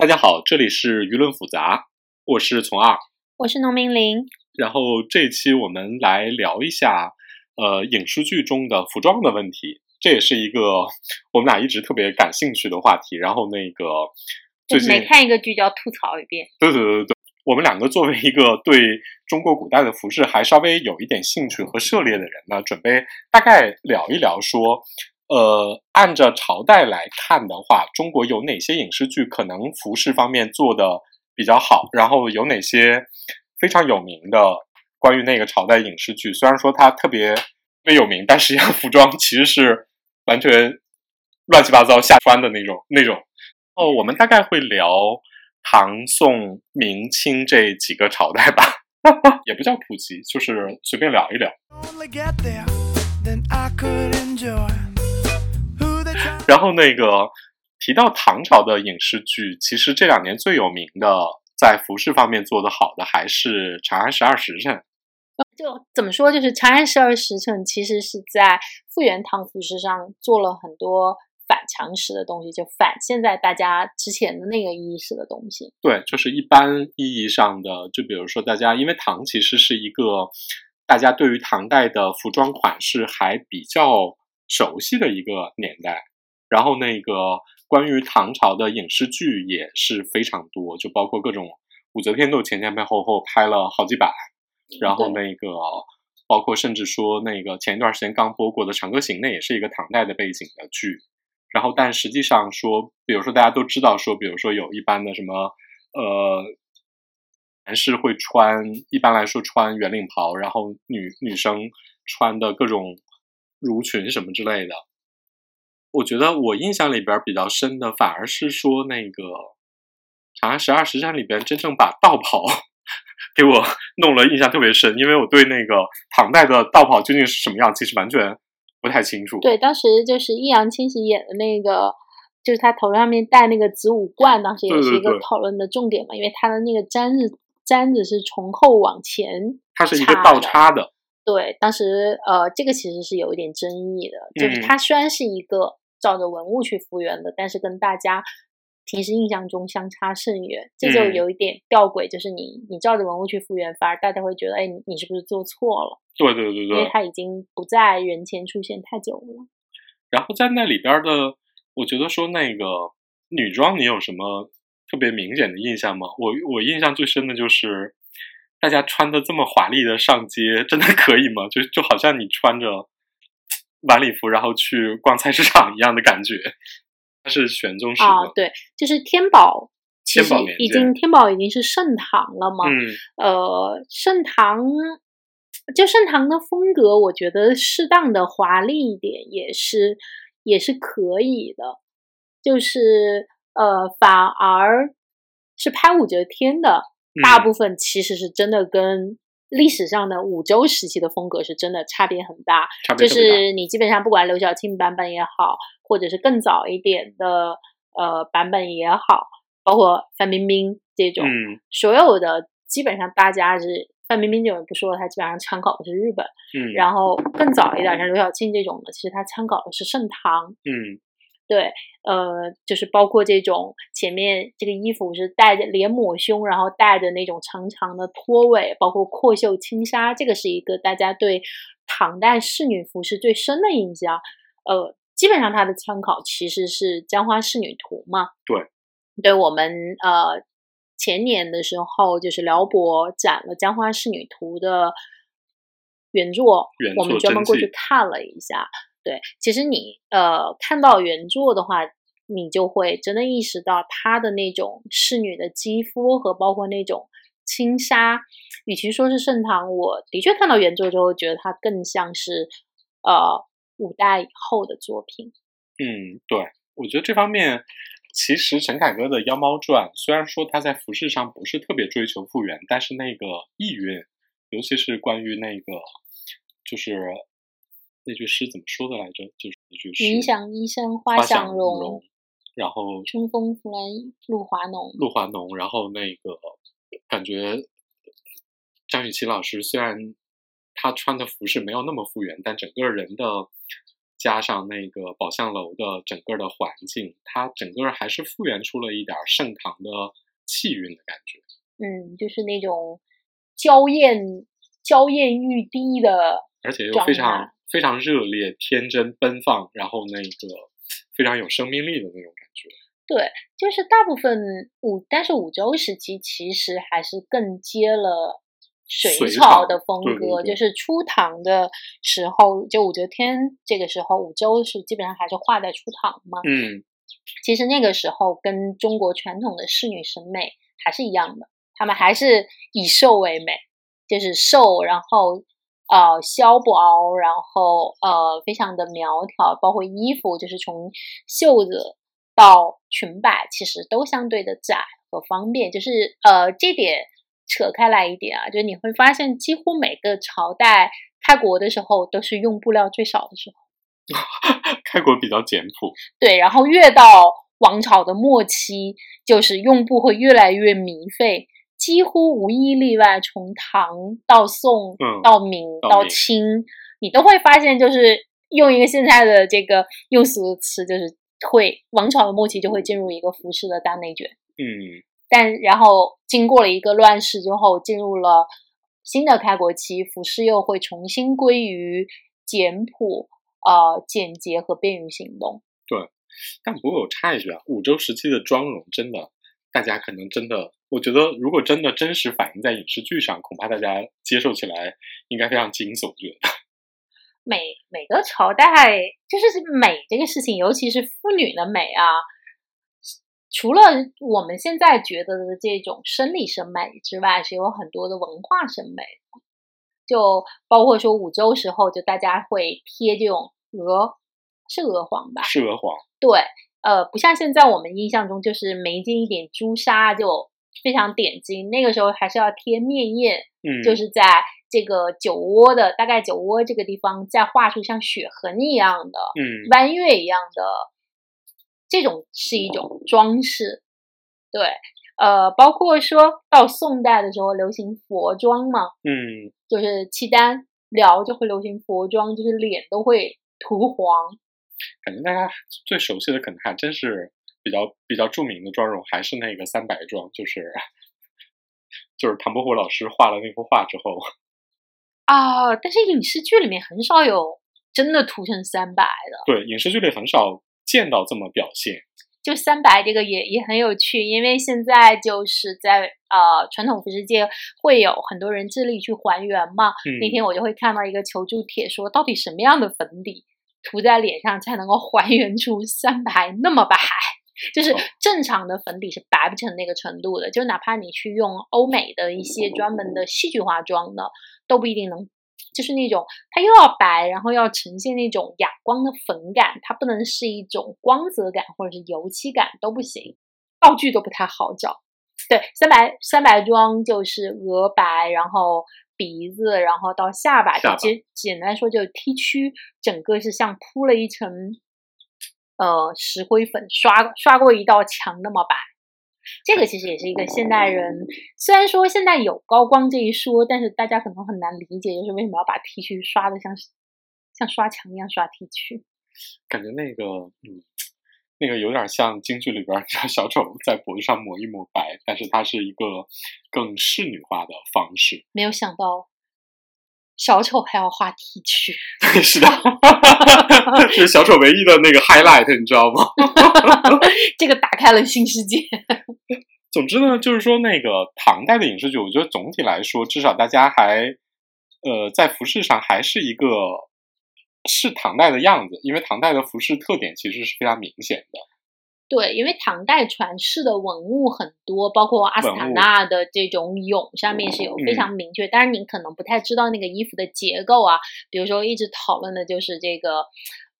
大家好，这里是舆论复杂，我是从二，我是农民林。然后这一期我们来聊一下，呃，影视剧中的服装的问题，这也是一个 我们俩一直特别感兴趣的话题。然后那个最近每看一个剧就要吐槽一遍。对对对对对，我们两个作为一个对中国古代的服饰还稍微有一点兴趣和涉猎的人呢，准备大概聊一聊说。呃，按照朝代来看的话，中国有哪些影视剧可能服饰方面做的比较好？然后有哪些非常有名的关于那个朝代影视剧？虽然说它特别没有名，但实际上服装其实是完全乱七八糟瞎穿的那种那种。哦，我们大概会聊唐、宋、明清这几个朝代吧，也不叫普及，就是随便聊一聊。然后那个提到唐朝的影视剧，其实这两年最有名的，在服饰方面做得好的，还是《长安十二时辰》。就怎么说，就是《长安十二时辰》其实是在复原唐服饰上做了很多反常识的东西，就反现在大家之前的那个意识的东西。对，就是一般意义上的，就比如说大家，因为唐其实是一个大家对于唐代的服装款式还比较熟悉的一个年代。然后那个关于唐朝的影视剧也是非常多，就包括各种武则天都前前后后拍了好几百，然后那个包括甚至说那个前一段时间刚播过的《长歌行》，那也是一个唐代的背景的剧。然后但实际上说，比如说大家都知道说，比如说有一般的什么呃，男士会穿一般来说穿圆领袍，然后女女生穿的各种襦裙什么之类的。我觉得我印象里边比较深的，反而是说那个《长安十二时辰》里边真正把道袍 给我弄了印象特别深，因为我对那个唐代的道袍究竟是什么样，其实完全不太清楚。对，当时就是易烊千玺演的那个，就是他头上面戴那个子午冠，当时也是一个讨论的重点嘛，因为他的那个簪子簪子是从后往前，它是一个倒插的。对，当时呃，这个其实是有一点争议的，就是它虽然是一个。照着文物去复原的，但是跟大家平时印象中相差甚远，这就有一点吊诡。就是你你照着文物去复原，反而大家会觉得，哎，你你是不是做错了？对对对对，因为它已经不在人前出现太久了。然后在那里边的，我觉得说那个女装，你有什么特别明显的印象吗？我我印象最深的就是大家穿的这么华丽的上街，真的可以吗？就就好像你穿着。晚礼服，然后去逛菜市场一样的感觉。它是玄宗时啊，对，就是天宝，其实已经天宝已经是盛唐了嘛。嗯，呃，盛唐就盛唐的风格，我觉得适当的华丽一点也是也是可以的。就是呃，反而是拍武则天的大部分其实是真的跟。历史上的五周时期的风格是真的差别很大，就是你基本上不管刘晓庆版本也好，或者是更早一点的呃版本也好，包括范冰冰这种，所有的基本上大家是范冰冰这种不说了，她基本上参考的是日本，嗯，然后更早一点像刘晓庆这种的，其实她参考的是盛唐，嗯。对，呃，就是包括这种前面这个衣服是带着连抹胸，然后带着那种长长的拖尾，包括阔袖轻纱，这个是一个大家对唐代仕女服饰最深的印象。呃，基本上它的参考其实是《江花仕女图》嘛。对，对我们呃前年的时候，就是辽博展了《江花仕女图》的原作，我们专门过去看了一下。对，其实你呃看到原作的话，你就会真的意识到她的那种侍女的肌肤和包括那种轻纱，与其说是盛唐，我的确看到原作之后觉得它更像是呃五代以后的作品。嗯，对，我觉得这方面其实陈凯歌的《妖猫传》虽然说他在服饰上不是特别追求复原，但是那个意蕴，尤其是关于那个就是。那句诗怎么说的来着？就是那句诗：“云想衣衫花想容，然后春风拂来露华浓。露华浓，然后那个感觉张雨绮老师虽然她穿的服饰没有那么复原，但整个人的加上那个宝相楼的整个的环境，她整个还是复原出了一点盛唐的气韵的感觉。嗯，就是那种娇艳、娇艳欲滴的，而且又非常非常热烈、天真、奔放，然后那个非常有生命力的那种感觉。对，就是大部分五，但是五周时期其实还是更接了隋朝的风格，就是初唐的时候，就武则天这个时候，武周是基本上还是画在初唐嘛。嗯，其实那个时候跟中国传统的仕女审美还是一样的，他们还是以瘦为美，就是瘦，然后呃削薄，然后呃非常的苗条，包括衣服就是从袖子。到裙摆其实都相对的窄和方便，就是呃这点扯开来一点啊，就是你会发现几乎每个朝代开国的时候都是用布料最少的时候，开国比较简朴。对，然后越到王朝的末期，就是用布会越来越靡费，几乎无一例外，从唐到宋到明到清，你都会发现就是用一个现在的这个用俗词就是。会王朝的末期就会进入一个服饰的大内卷，嗯，但然后经过了一个乱世之后，进入了新的开国期，服饰又会重新归于简朴、呃简洁和便于行动。对，但不过我插一句啊，五周时期的妆容真的，大家可能真的，我觉得如果真的真实反映在影视剧上，恐怕大家接受起来应该非常惊悚，觉得。每每个朝代就是美这个事情，尤其是妇女的美啊，除了我们现在觉得的这种生理审美之外，是有很多的文化审美。就包括说五周时候，就大家会贴这种鹅，是鹅黄吧？是鹅黄。对，呃，不像现在我们印象中，就是眉间一点朱砂就非常点睛。那个时候还是要贴面艳，嗯，就是在。这个酒窝的大概酒窝这个地方，再画出像血痕一样的，嗯，弯月一样的，这种是一种装饰。对，呃，包括说到宋代的时候流行佛妆嘛，嗯，就是契丹辽就会流行佛妆，就是脸都会涂黄。感觉大家最熟悉的可能还真是比较比较著名的妆容，还是那个三白妆，就是 就是唐伯虎老师画了那幅画之后。啊！但是影视剧里面很少有真的涂成三白的。对，影视剧里很少见到这么表现。就三白这个也也很有趣，因为现在就是在呃传统服饰界会有很多人致力去还原嘛。那天我就会看到一个求助帖，说到底什么样的粉底涂在脸上才能够还原出三白那么白？就是正常的粉底是白不成那个程度的，就哪怕你去用欧美的一些专门的戏剧化妆的。都不一定能，就是那种它又要白，然后要呈现那种哑光的粉感，它不能是一种光泽感或者是油漆感都不行，道具都不太好找。对，三白三白妆就是额白，然后鼻子，然后到下巴，其实简单说就是剃须，整个是像铺了一层呃石灰粉，刷刷过一道墙那么白。这个其实也是一个现代人，虽然说现在有高光这一说，但是大家可能很难理解，就是为什么要把 T 恤刷的像像刷墙一样刷 T 恤。感觉那个，嗯，那个有点像京剧里边小丑在脖子上抹一抹白，但是它是一个更仕女化的方式。没有想到。小丑还要画 T 恤，是的，是小丑唯一的那个 highlight，你知道吗？这个打开了新世界。总之呢，就是说那个唐代的影视剧，我觉得总体来说，至少大家还呃在服饰上还是一个是唐代的样子，因为唐代的服饰特点其实是非常明显的。对，因为唐代传世的文物很多，包括阿斯塔纳的这种俑上面是有非常明确。当然，您可能不太知道那个衣服的结构啊。比如说，一直讨论的就是这个，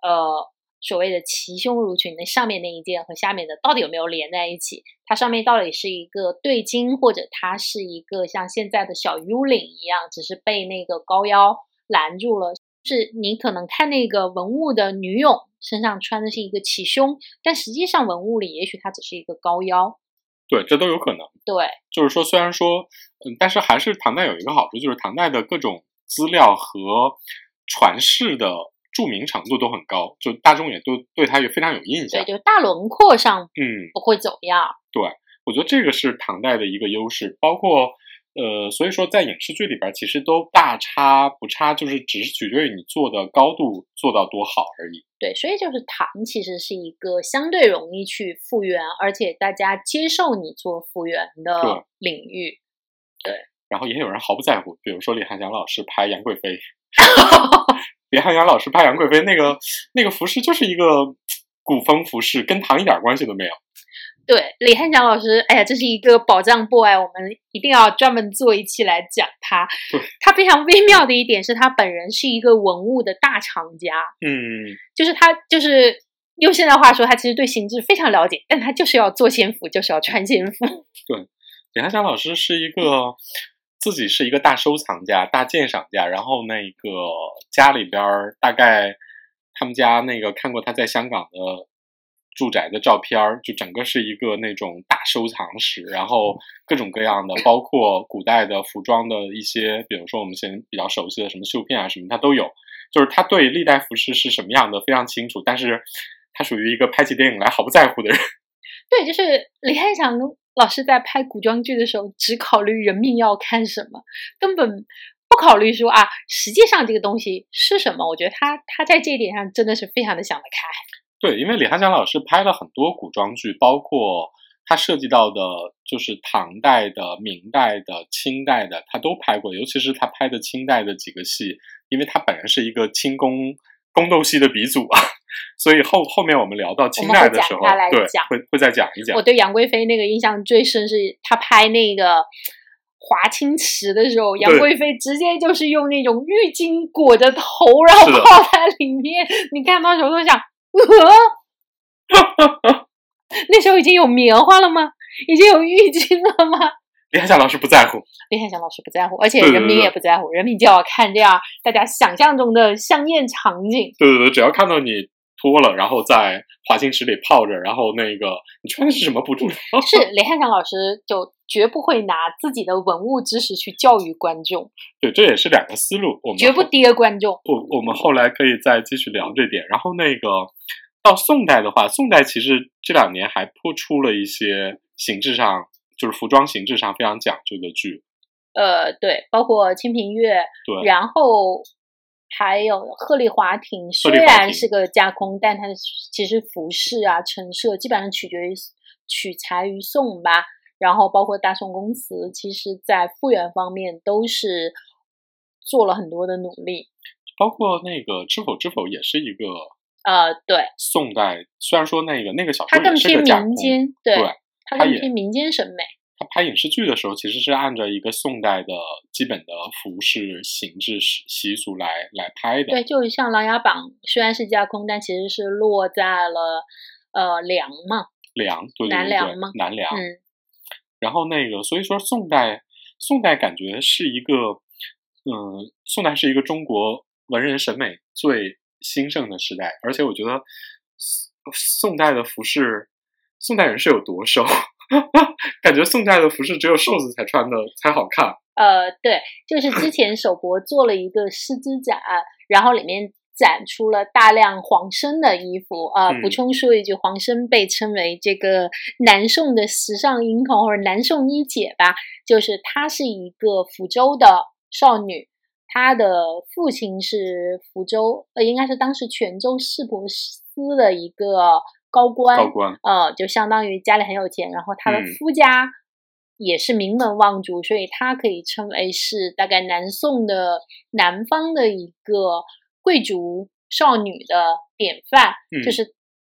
呃，所谓的齐胸襦裙，那上面那一件和下面的到底有没有连在一起？它上面到底是一个对襟，或者它是一个像现在的小 U 领一样，只是被那个高腰拦住了？是你可能看那个文物的女俑。身上穿的是一个齐胸，但实际上文物里也许它只是一个高腰，对，这都有可能。对，就是说，虽然说，嗯，但是还是唐代有一个好处，就是唐代的各种资料和传世的著名程度都很高，就大众也都对它也非常有印象。对，就大轮廓上，嗯，不会走样。对，我觉得这个是唐代的一个优势，包括。呃，所以说在影视剧里边，其实都大差不差，就是只是取决于你做的高度做到多好而已。对，所以就是唐其实是一个相对容易去复原，而且大家接受你做复原的领域。对，然后也有人毫不在乎，比如说李汉 祥老师拍杨贵妃，李汉祥老师拍杨贵妃那个那个服饰就是一个古风服饰，跟唐一点关系都没有。对李汉祥老师，哎呀，这是一个宝藏 boy，我们一定要专门做一期来讲他。他非常微妙的一点是他本人是一个文物的大藏家，嗯，就是他就是用现在话说，他其实对形制非常了解，但他就是要做仙服，就是要穿仙服。对，李汉祥老师是一个自己是一个大收藏家、大鉴赏家，然后那个家里边大概他们家那个看过他在香港的。住宅的照片儿，就整个是一个那种大收藏室，然后各种各样的，包括古代的服装的一些，比如说我们现在比较熟悉的什么绣片啊什么，他都有。就是他对历代服饰是什么样的非常清楚，但是他属于一个拍起电影来毫不在乎的人。对，就是李汉祥老师在拍古装剧的时候，只考虑人命要看什么，根本不考虑说啊，实际上这个东西是什么。我觉得他他在这一点上真的是非常的想得开。对，因为李翰祥老师拍了很多古装剧，包括他涉及到的，就是唐代的、明代的、清代的，他都拍过。尤其是他拍的清代的几个戏，因为他本人是一个清宫宫斗戏的鼻祖啊，所以后后面我们聊到清代的时候，对，会会再讲一讲。我对杨贵妃那个印象最深是他拍那个华清池的时候，杨贵妃直接就是用那种浴巾裹着头，然后泡在里面，你看到时候都想。那时候已经有棉花了吗？已经有浴巾了吗？李汉祥老师不在乎，李汉祥老师不在乎，而且人民也不在乎，人民就要看这样大家想象中的香艳场景。对对对，只要看到你脱了，然后在华清池里泡着，然后那个你穿的是什么不重要。是李汉祥老师就绝不会拿自己的文物知识去教育观众。对，这也是两个思路。我们绝不跌观众。我我们后来可以再继续聊这点。然后那个。到宋代的话，宋代其实这两年还颇出了一些形制上，就是服装形制上非常讲究的剧。呃，对，包括《清平乐》，对，然后还有《鹤唳华亭》，虽然是个架空，但它的其实服饰啊、陈设基本上取决于取材于宋吧。然后包括大宋宫词，其实在复原方面都是做了很多的努力。包括那个《知否知否》也是一个。呃，对，宋代虽然说那个那个小说它更偏民间，对，它更偏民间审美。他拍影视剧的时候，其实是按照一个宋代的基本的服饰、形制、习习俗来来拍的。对，就像《琅琊榜》，虽然是架空，但其实是落在了呃梁嘛，梁，对南梁嘛，南梁。嗯。然后那个，所以说宋代，宋代感觉是一个，嗯，宋代是一个中国文人审美最。兴盛的时代，而且我觉得宋代的服饰，宋代人是有多瘦？感觉宋代的服饰只有瘦子才穿的才好看。呃，对，就是之前首博做了一个狮子展，然后里面展出了大量黄生的衣服。呃，补充说一句，黄生被称为这个南宋的时尚英雄或者南宋一姐吧，就是她是一个福州的少女。她的父亲是福州，呃，应该是当时泉州市舶司的一个高官，高官，呃，就相当于家里很有钱。然后他的夫家也是名门望族，所以他可以称为是大概南宋的南方的一个贵族少女的典范。就是，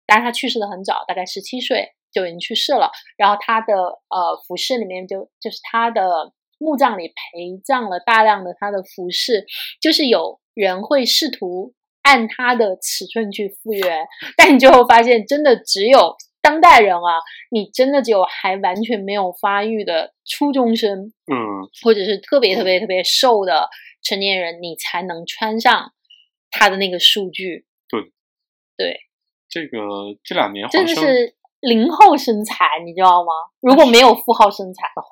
但是她去世的很早，大概十七岁就已经去世了。然后她的呃服饰里面就就是她的。墓葬里陪葬了大量的她的服饰，就是有人会试图按她的尺寸去复原，但你最后发现，真的只有当代人啊，你真的只有还完全没有发育的初中生，嗯，或者是特别特别特别瘦的成年人，你才能穿上他的那个数据。对，对，这个这两年真的是零后身材，你知道吗？如果没有负号身材的话，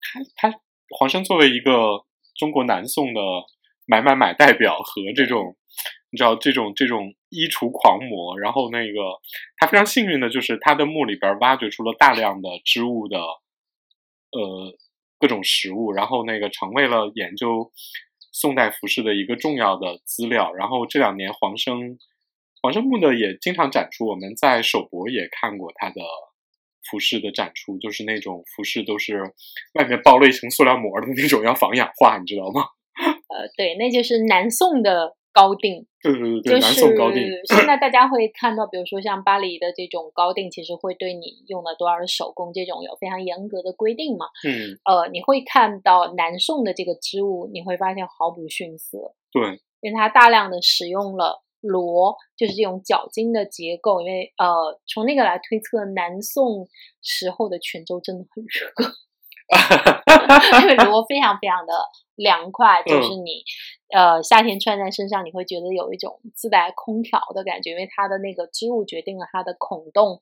他他。黄生作为一个中国南宋的买买买代表和这种你知道这种这种衣橱狂魔，然后那个他非常幸运的就是他的墓里边挖掘出了大量的织物的呃各种食物，然后那个成为了研究宋代服饰的一个重要的资料。然后这两年黄生黄生木的也经常展出，我们在首博也看过他的服饰的展出，就是那种服饰都是外面包了一层塑料膜的那种，要防氧化，你知道吗？呃，对，那就是南宋的。高定，对对对，南宋高定。现在大家会看到，比如说像巴黎的这种高定，其实会对你用了多少的手工这种有非常严格的规定嘛。嗯，呃，你会看到南宋的这个织物，你会发现毫不逊色。对，因为它大量的使用了螺，就是这种角金的结构。因为呃，从那个来推测，南宋时候的泉州真的很热，因为罗非常非常的凉快，就是你。呃，夏天穿在身上，你会觉得有一种自带空调的感觉，因为它的那个织物决定了它的孔洞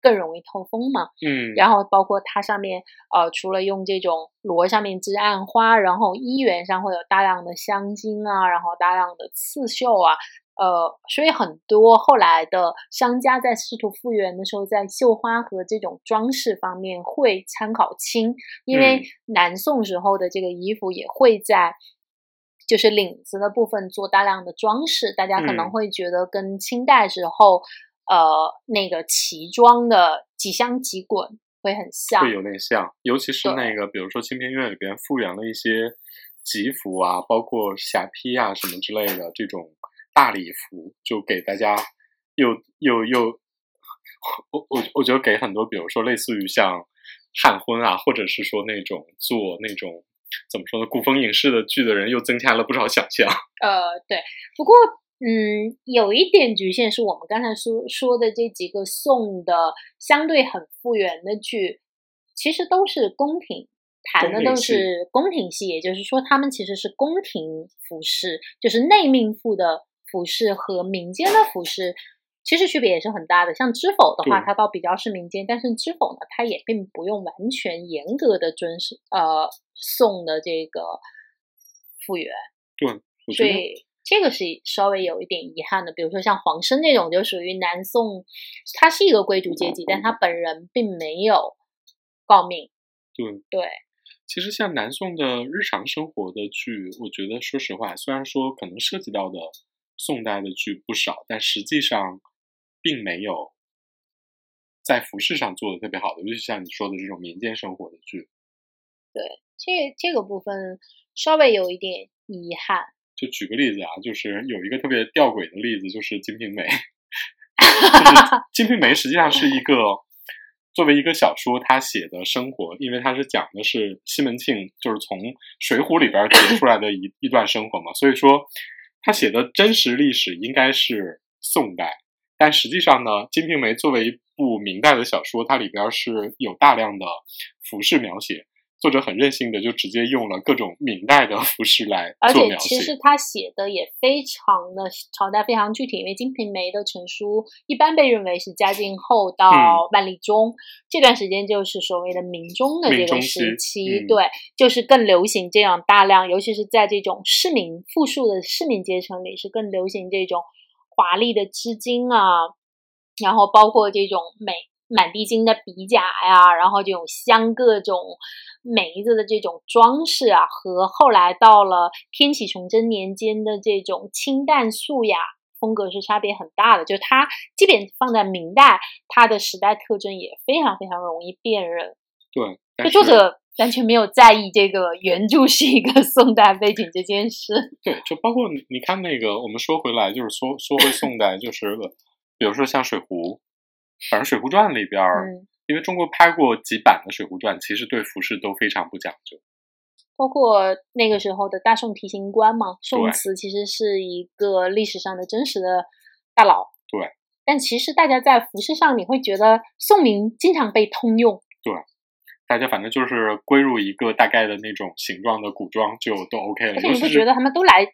更容易透风嘛。嗯，然后包括它上面，呃，除了用这种罗上面织暗花，然后衣缘上会有大量的镶金啊，然后大量的刺绣啊，呃，所以很多后来的商家在试图复原的时候，在绣花和这种装饰方面会参考清，因为南宋时候的这个衣服也会在。就是领子的部分做大量的装饰，大家可能会觉得跟清代时候，呃，那个旗装的几香几滚会很像，会有点像。尤其是那个，比如说《清平乐》里边复原了一些吉服啊，包括霞披啊什么之类的这种大礼服，就给大家又又又，我我我觉得给很多，比如说类似于像汉婚啊，或者是说那种做那种。怎么说呢？古风影视的剧的人又增加了不少想象。呃，对，不过嗯，有一点局限是我们刚才说说的这几个宋的相对很复原的剧，其实都是宫廷谈的都是宫廷戏，也就是说，他们其实是宫廷服饰，就是内命妇的服饰和民间的服饰。其实区别也是很大的，像知否的话，它倒比较是民间，但是知否呢，它也并不用完全严格的遵守呃宋的这个复原。对，所以这个是稍微有一点遗憾的。比如说像黄生那种，就属于南宋，他是一个贵族阶级，但他本人并没有诰命。对对，其实像南宋的日常生活的剧，我觉得说实话，虽然说可能涉及到的宋代的剧不少，但实际上。并没有在服饰上做的特别好的，尤其像你说的这种民间生活的剧。对，这这个部分稍微有一点遗憾。就举个例子啊，就是有一个特别吊诡的例子，就是《金瓶梅》。《金瓶梅》实际上是一个作为一个小说，他写的生活，因为他是讲的是西门庆，就是从《水浒》里边截出来的一一段生活嘛，所以说他写的真实历史应该是宋代。但实际上呢，《金瓶梅》作为一部明代的小说，它里边是有大量的服饰描写，作者很任性的就直接用了各种明代的服饰来做描写。而且其实他写的也非常的朝代非常具体，因为《金瓶梅》的成书一般被认为是嘉靖后到万历中这段时间，就是所谓的明中的这个时期。对，就是更流行这样大量，尤其是在这种市民富庶的市民阶层里，是更流行这种。华丽的织金啊，然后包括这种美满地金的笔甲呀，然后这种镶各种梅子的这种装饰啊，和后来到了天启崇祯年间的这种清淡素雅风格是差别很大的。就是它即便放在明代，它的时代特征也非常非常容易辨认。对，这作者。完全没有在意这个原著是一个宋代背景这件事。对，就包括你，你看那个，我们说回来，就是说说回宋代，就是比如说像《水浒》，反正《水浒传》里边，因为中国拍过几版的《水浒传》，其实对服饰都非常不讲究。包括那个时候的大宋提刑官嘛，宋慈其实是一个历史上的真实的大佬。对。但其实大家在服饰上，你会觉得宋明经常被通用。对。大家反正就是归入一个大概的那种形状的古装就都 OK 了。而且你不觉得他们都来，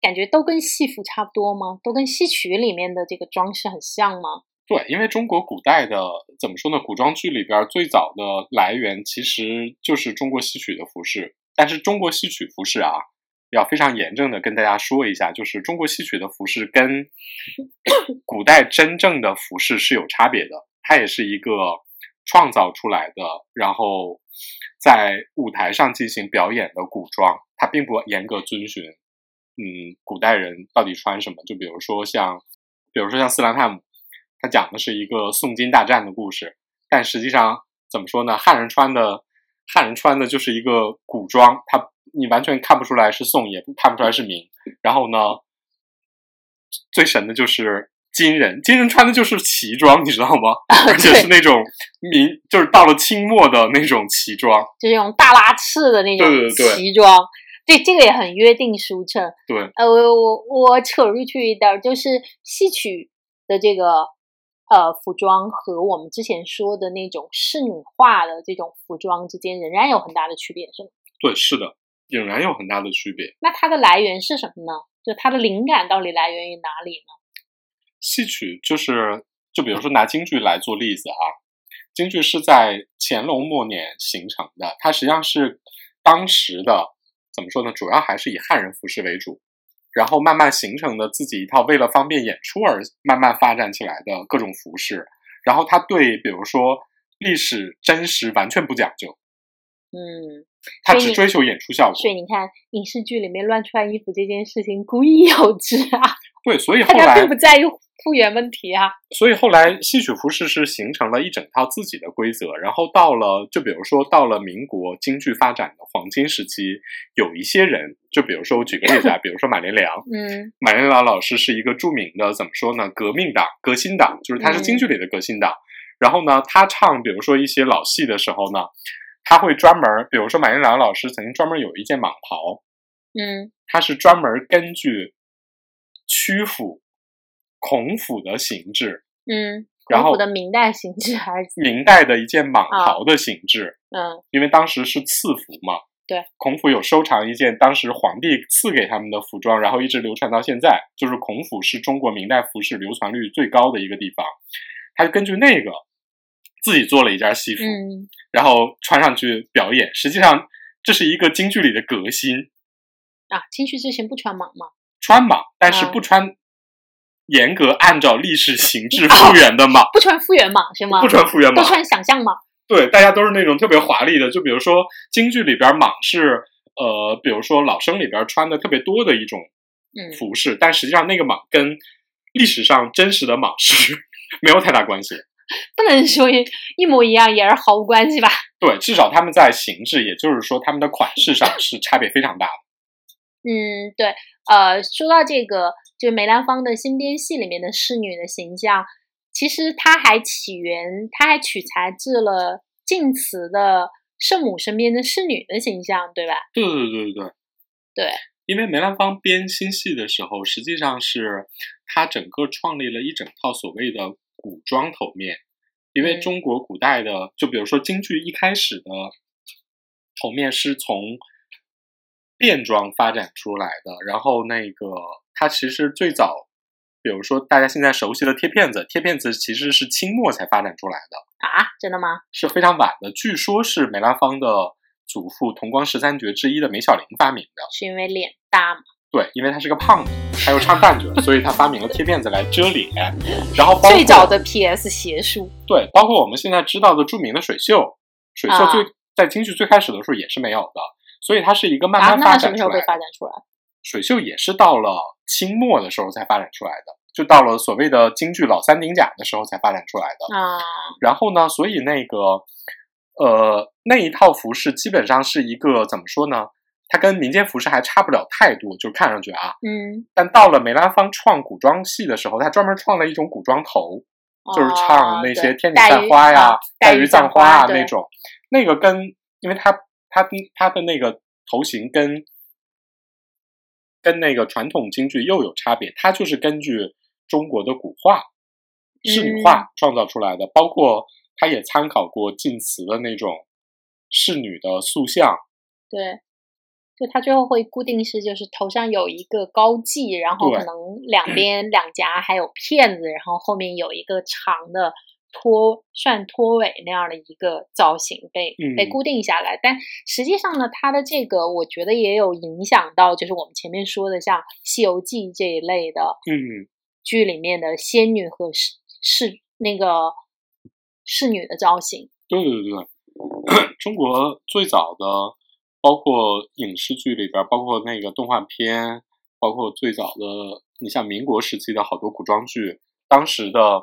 感觉都跟戏服差不多吗？都跟戏曲里面的这个装饰很像吗？对，因为中国古代的怎么说呢？古装剧里边最早的来源其实就是中国戏曲的服饰。但是中国戏曲服饰啊，要非常严正的跟大家说一下，就是中国戏曲的服饰跟 古代真正的服饰是有差别的，它也是一个创造出来的，然后在舞台上进行表演的古装，它并不严格遵循，嗯，古代人到底穿什么？就比如说像，比如说像《斯兰汉姆》，它讲的是一个宋金大战的故事，但实际上怎么说呢？汉人穿的，汉人穿的就是一个古装，它。你完全看不出来是宋，也看不出来是明。然后呢，最神的就是金人，金人穿的就是旗装，你知道吗？而且是那种明，就是到了清末的那种旗装，就那种大拉翅的那种旗装。对，这个也很约定俗成。对，呃，我我我扯出去一点，就是戏曲的这个呃服装和我们之前说的那种仕女化的这种服装之间仍然有很大的区别，是吗？对，是的。仍然有很大的区别。那它的来源是什么呢？就它的灵感到底来源于哪里呢？戏曲就是，就比如说拿京剧来做例子啊，京剧是在乾隆末年形成的，它实际上是当时的怎么说呢？主要还是以汉人服饰为主，然后慢慢形成的自己一套为了方便演出而慢慢发展起来的各种服饰。然后他对，比如说历史真实完全不讲究。嗯。他只追求演出效果，所以你看影视剧里面乱穿衣服这件事情古已有之啊。对，所以后来并不在于复原问题啊。所以后来戏曲服饰是形成了一整套自己的规则，然后到了就比如说到了民国京剧发展的黄金时期，有一些人，就比如说我举个例子啊，比如说马连良，嗯，马连良老师是一个著名的怎么说呢？革命党、革新党，就是他是京剧里的革新党。然后呢，他唱比如说一些老戏的时候呢。他会专门，比如说马连良老师曾经专门有一件蟒袍，嗯，他是专门根据曲阜、孔府的形制，嗯，孔府的明代形制还是？明代的一件蟒袍的形制，嗯，因为当时是赐服嘛，对，孔府有收藏一件当时皇帝赐给他们的服装，然后一直流传到现在，就是孔府是中国明代服饰流传率最高的一个地方，他就根据那个。自己做了一件戏服，然后穿上去表演。实际上，这是一个京剧里的革新啊！京剧之前不穿蟒吗？穿蟒，但是不穿严格按照历史形 制复原的蟒，不穿复原蟒是吗？不穿复原蟒，都穿想象蟒。对，大家都是那种特别华丽的。就比如说京剧里边蟒是呃，比如说老生里边穿的特别多的一种服饰，但实际上那个蟒跟历史上真实的蟒是 没有太大关系。不能说一模一样，也是毫无关系吧？对，至少他们在形制，也就是说他们的款式上是差别非常大的。嗯，对。呃，说到这个，就梅兰芳的新编戏里面的侍女的形象，其实它还起源，它还取材自了晋祠的圣母身边的侍女的形象，对吧？对对对对对对。因为梅兰芳编新戏的时候，实际上是他整个创立了一整套所谓的。古装头面，因为中国古代的，就比如说京剧一开始的头面是从变装发展出来的，然后那个它其实最早，比如说大家现在熟悉的贴片子，贴片子其实是清末才发展出来的啊，真的吗？是非常晚的，据说是梅兰芳的祖父同光十三绝之一的梅小玲发明的，是因为脸大吗？对，因为他是个胖子，他又唱旦角，所以他发明了贴片子来遮脸。然后最早的 P.S. 邪术，对，包括我们现在知道的著名的水袖，水袖最在京剧最开始的时候也是没有的，所以它是一个慢慢发展出来。什么时候被发展出来？水袖也是到了清末的时候才发展出来的，就到了所谓的京剧老三顶甲的时候才发展出来的啊。然后呢，所以那个呃那一套服饰基本上是一个怎么说呢？它跟民间服饰还差不了太多，就看上去啊，嗯，但到了梅兰芳创古装戏的时候，他专门创了一种古装头，就是唱那些天女散花呀、黛玉葬花啊那种，那个跟，因为他他他的那个头型跟跟那个传统京剧又有差别，他就是根据中国的古画、仕女画创造出来的，包括他也参考过晋祠的那种仕女的塑像，对。就它最后会固定是，就是头上有一个高髻，然后可能两边两颊还有片子，然后后面有一个长的拖算拖尾那样的一个造型被被固定下来。但实际上呢，它的这个我觉得也有影响到，就是我们前面说的像《西游记》这一类的嗯。剧里面的仙女和侍侍那个侍女的造型。对对对对，中国最早的包括影视剧里边，包括那个动画片，包括最早的。你像民国时期的好多古装剧，当时的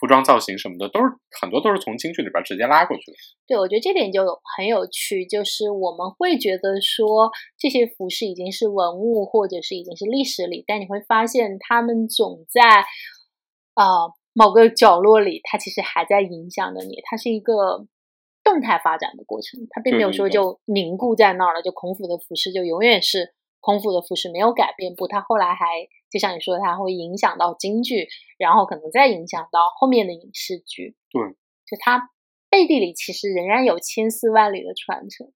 服装造型什么的，都是很多都是从京剧里边直接拉过去的。对，我觉得这点就很有趣，就是我们会觉得说这些服饰已经是文物，或者是已经是历史里，但你会发现他们总在呃某个角落里，它其实还在影响着你。它是一个动态发展的过程，它并没有说就凝固在那儿了。就孔府的服饰就永远是。孔府的服饰没有改变，不，它后来还就像你说，它会影响到京剧，然后可能再影响到后面的影视剧。对，就它背地里其实仍然有千丝万缕的传承。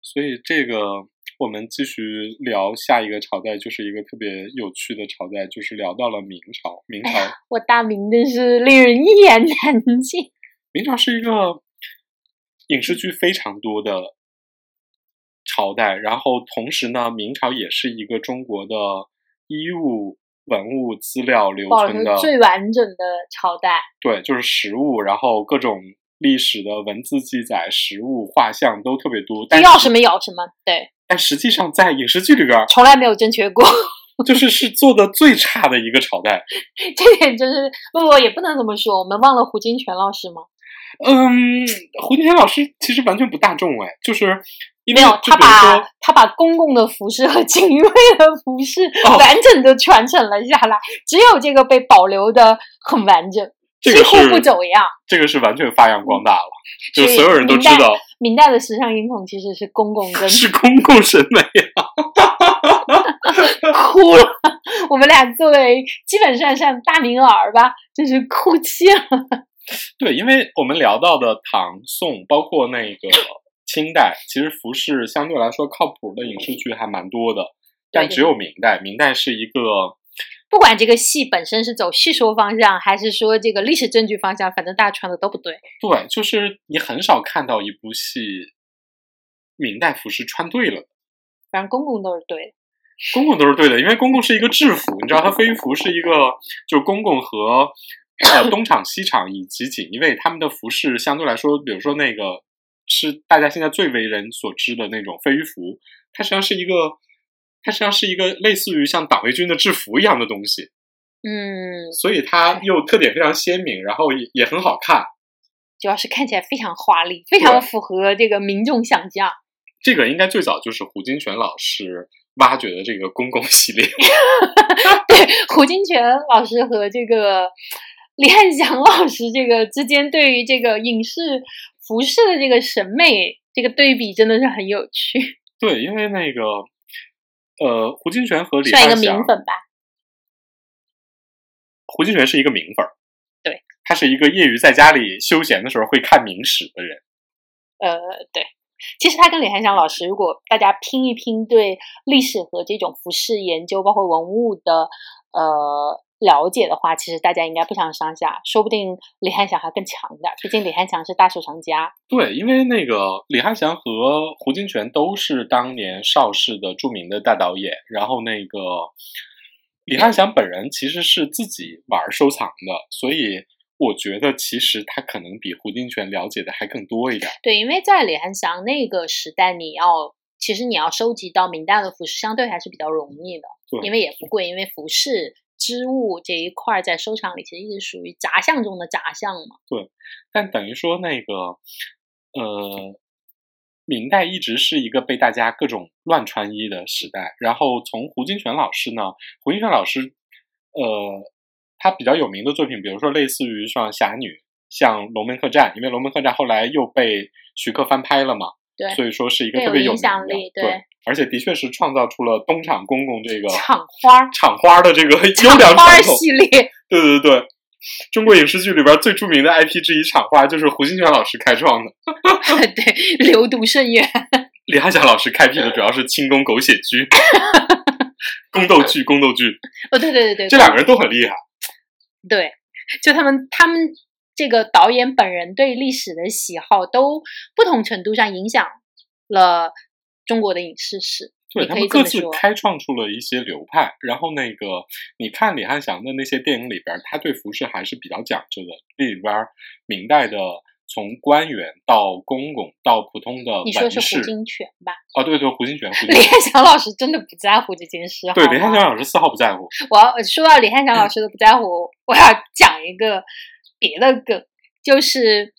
所以这个我们继续聊下一个朝代，就是一个特别有趣的朝代，就是聊到了明朝。明朝，我大明真是令人一言难尽。明朝是一个影视剧非常多的。朝代，然后同时呢，明朝也是一个中国的衣物、文物资料留存的最完整的朝代。对，就是实物，然后各种历史的文字记载、实物、画像都特别多。但要什么有什么，对。但实际上，在影视剧里边，从来没有正确过，就是是做的最差的一个朝代。这点就是不不，也不能这么说。我们忘了胡金铨老师吗？嗯，胡金铨老师其实完全不大众哎，就是。没有，他把他把公共的服饰和锦衣卫的服饰完整的传承了下来，只有这个被保留的很完整，几乎不走样。这个是完全发扬光大了，就所有人都知道，明代的时尚英雄其实是公共跟 是公共审美啊，哭了。我们俩作为基本上像大明儿吧，就是哭泣了。对，因为我们聊到的唐宋，包括那个。清代其实服饰相对来说靠谱的影视剧还蛮多的，但只有明代。明代是一个，不管这个戏本身是走戏说方向，还是说这个历史证据方向，反正大家穿的都不对。对，就是你很少看到一部戏，明代服饰穿对了。反正公公都是对的，公公都是对的，因为公公是一个制服，你知道，他飞鱼服是一个，就是公公和呃东厂、西厂以及锦衣卫他们的服饰相对来说，比如说那个。是大家现在最为人所知的那种飞鱼服，它实际上是一个，它实际上是一个类似于像党卫军的制服一样的东西，嗯，所以它又特点非常鲜明，然后也也很好看，主要是看起来非常华丽，非常符合这个民众想象。这个应该最早就是胡金铨老师挖掘的这个公共系列，对，胡金铨老师和这个李汉祥老师这个之间对于这个影视。服饰的这个审美，这个对比真的是很有趣。对，因为那个，呃，胡金铨和李算一个名粉吧。胡金铨是一个名粉儿，对，他是一个业余在家里休闲的时候会看明史的人。呃，对，其实他跟李汉祥老师，如果大家拼一拼对历史和这种服饰研究，包括文物的，呃。了解的话，其实大家应该不相上下，说不定李汉祥还更强一点。毕竟李汉祥是大收藏家。对，因为那个李汉祥和胡金铨都是当年邵氏的著名的大导演。然后那个李汉祥本人其实是自己玩收藏的，所以我觉得其实他可能比胡金铨了解的还更多一点。对，因为在李汉祥那个时代，你要其实你要收集到明代的服饰，相对还是比较容易的，因为也不贵，因为服饰。织物这一块在收藏里其实一直属于杂项中的杂项嘛。对，但等于说那个呃，明代一直是一个被大家各种乱穿衣的时代。然后从胡金铨老师呢，胡金铨老师呃，他比较有名的作品，比如说类似于像《侠女》、像《龙门客栈》，因为《龙门客栈》后来又被徐克翻拍了嘛。对，所以说是一个特别有影响力。对。而且的确是创造出了东厂公公这个厂花厂花的这个 优良传统系列。对对对，中国影视剧里边最著名的 IP 之一厂花就是胡金铨老师开创的。对，流毒甚远。李翰祥老师开辟的主要是清宫狗血剧、宫斗剧、宫斗剧。哦，对对对对，这两个人都很厉害。对，就他们他们这个导演本人对历史的喜好，都不同程度上影响了中国的影视史。对他们各自开创出了一些流派。然后那个你看李汉祥的那些电影里边，他对服饰还是比较讲究的。里边明代的。从官员到公公到普通的你说是胡金铨吧？哦，对对，胡金铨。李汉祥老师真的不在乎这件事。对，李汉祥老师丝毫不在乎。我要说到李汉祥老师的不在乎，我要讲一个别的梗，就是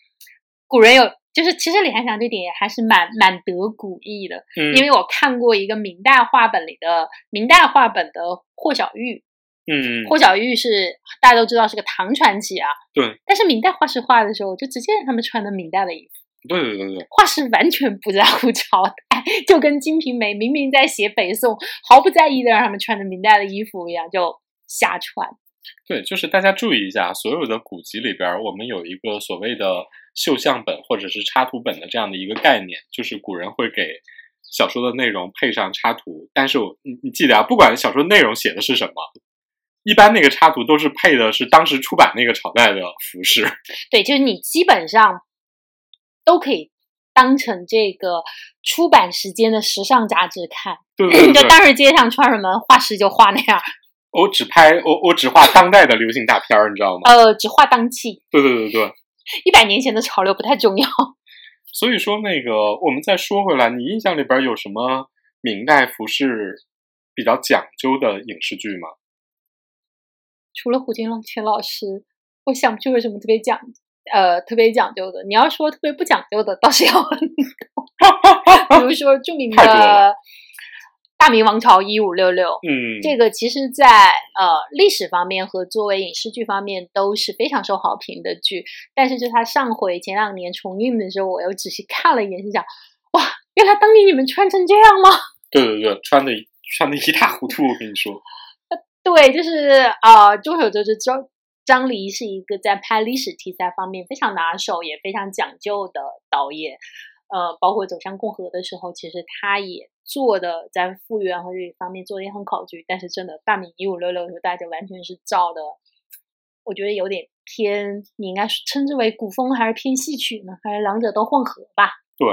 古人有，就是其实李翰祥这点还是蛮蛮得古意的，因为我看过一个明代话本里的明代话本的霍小玉。嗯，霍小玉是大家都知道是个唐传奇啊，对。但是明代画师画的时候，就直接让他们穿的明代的衣服。对对对对，画师完全不在乎朝代，就跟《金瓶梅》明明在写北宋，毫不在意的让他们穿着明代的衣服一样，就瞎穿。对，就是大家注意一下，所有的古籍里边，我们有一个所谓的绣像本或者是插图本的这样的一个概念，就是古人会给小说的内容配上插图。但是我你你记得啊，不管小说内容写的是什么。一般那个插图都是配的是当时出版那个朝代的服饰，对，就是你基本上都可以当成这个出版时间的时尚杂志看，对，就当时街上穿什么画师就画那样。我只拍我我只画当代的流行大片儿，你知道吗？呃，只画当季。对对对对，一百年前的潮流不太重要。所以说，那个我们再说回来，你印象里边有什么明代服饰比较讲究的影视剧吗？除了胡金铨老师，我想不出有什么特别讲，呃，特别讲究的。你要说特别不讲究的，倒是要很多，比如说著名的《大明王朝一五六六》。嗯，这个其实，在呃历史方面和作为影视剧方面都是非常受好评的剧。但是，就他上回前两年重映的时候，我又仔细看了一眼，心想：哇，原来当年你们穿成这样吗？对对对，穿的穿的一塌糊涂，我跟你说。对，就是啊，众所周知，张张黎是一个在拍历史题材方面非常拿手也非常讲究的导演。呃，包括走向共和的时候，其实他也做的在复原和这一方面做的也很考据。但是真的，大明一五六六的时候，大家完全是照的，我觉得有点偏，你应该称之为古风还是偏戏曲呢？还是两者都混合吧？对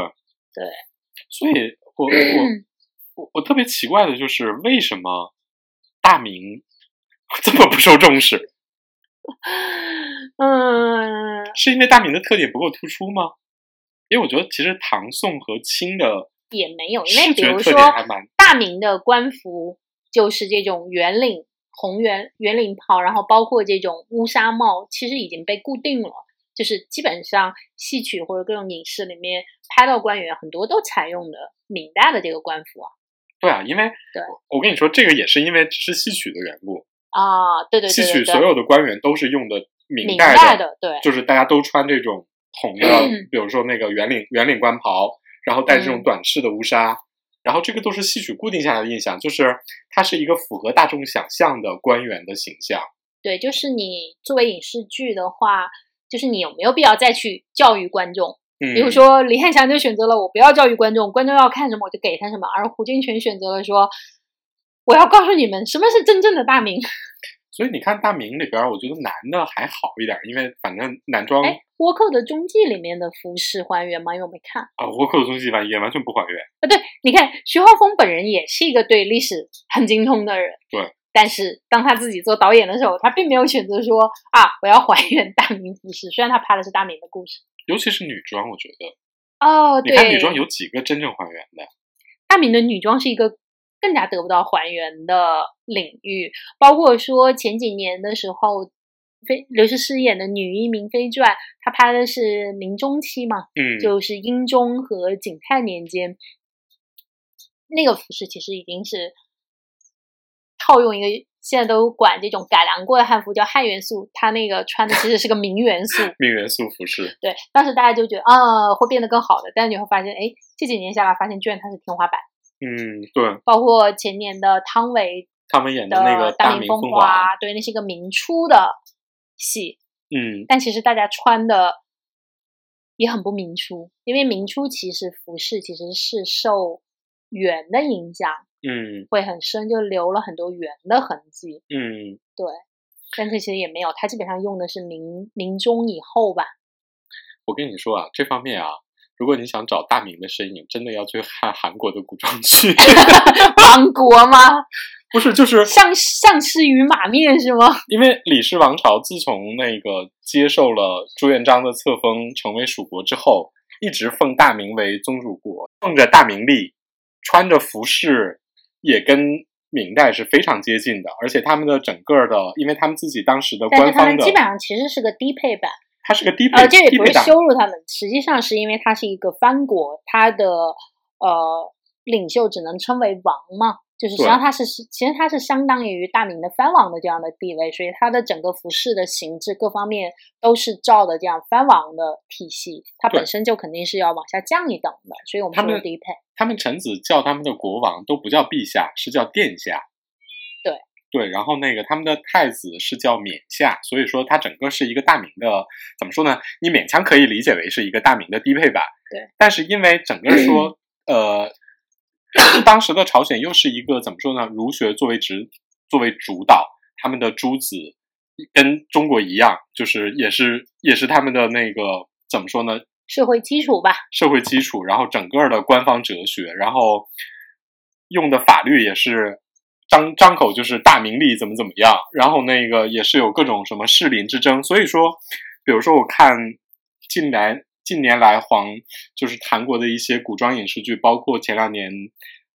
对，所以我我我我特别奇怪的就是为什么。大明 这么不受重视，嗯，是因为大明的特点不够突出吗？因为我觉得其实唐宋和清的也没有，因为比如说大明的官服就是这种圆领红圆圆领袍，然后包括这种乌纱帽，其实已经被固定了，就是基本上戏曲或者各种影视里面拍到官员很多都采用的明代的这个官服啊。对啊，因为对，我跟你说，这个也是因为这是戏曲的缘故啊。对对对，戏曲所有的官员都是用的明代的，对，就是大家都穿这种红的，比如说那个圆领圆领官袍，然后戴这种短式的乌纱，然后这个都是戏曲固定下来的印象，就是它是一个符合大众想象的官员的形象。对，就是你作为影视剧的话，就是你有没有必要再去教育观众？比如说，李汉祥就选择了我不要教育观众，观众要看什么我就给他什么；而胡金铨选择了说，我要告诉你们什么是真正的大明。所以你看大明里边，我觉得男的还好一点，因为反正男装。哎，倭寇的踪迹里面的服饰还原吗？因为我没看。啊，倭寇的踪迹完也完全不还原。啊，对，你看徐浩峰本人也是一个对历史很精通的人。对。但是当他自己做导演的时候，他并没有选择说啊，我要还原大明服饰。虽然他拍的是大明的故事。尤其是女装，我觉得哦，你看女装有几个真正还原的？大明的女装是一个更加得不到还原的领域，包括说前几年的时候，非刘诗诗演的《女医明妃传》，她拍的是明中期嘛，嗯，就是英宗和景泰年间，那个服饰其实已经是套用一个。现在都管这种改良过的汉服叫汉元素，他那个穿的其实是个明元素，明元素服饰。对，当时大家就觉得啊，会变得更好的，但是你会发现，哎，这几年下来，发现居然它是天花板。嗯，对。包括前年的汤唯，他们演的那个《大明风华》，对，那是一个明初的戏。嗯。但其实大家穿的也很不明初，因为明初其实服饰其实是受元的影响。嗯，会很深，就留了很多元的痕迹。嗯，对。但这其实也没有，他基本上用的是明明中以后吧。我跟你说啊，这方面啊，如果你想找大明的身影，真的要去看韩国的古装剧。亡国吗？不是，就是像像吃鱼马面是吗？因为李氏王朝自从那个接受了朱元璋的册封，成为蜀国之后，一直奉大明为宗主国，奉着大明历，穿着服饰也跟明代是非常接近的，而且他们的整个的，因为他们自己当时的官方的，基本上其实是个低配版，它是个低配，呃，这也不是羞辱他们，实际上是因为它是一个藩国，它的呃领袖只能称为王嘛。就是实际上它是是，其实它是相当于大明的藩王的这样的地位，所以它的整个服饰的形制各方面都是照的这样藩王的体系，它本身就肯定是要往下降一等的，所以我们他们低配。他们臣子叫他们的国王都不叫陛下，是叫殿下。对对，然后那个他们的太子是叫冕下，所以说他整个是一个大明的，怎么说呢？你勉强可以理解为是一个大明的低配版。对，但是因为整个说 呃。当时的朝鲜又是一个怎么说呢？儒学作为执作为主导，他们的诸子跟中国一样，就是也是也是他们的那个怎么说呢？社会基础吧。社会基础，然后整个的官方哲学，然后用的法律也是张张口就是大名利怎么怎么样，然后那个也是有各种什么士林之争。所以说，比如说我看近来。近年来，黄就是韩国的一些古装影视剧，包括前两年，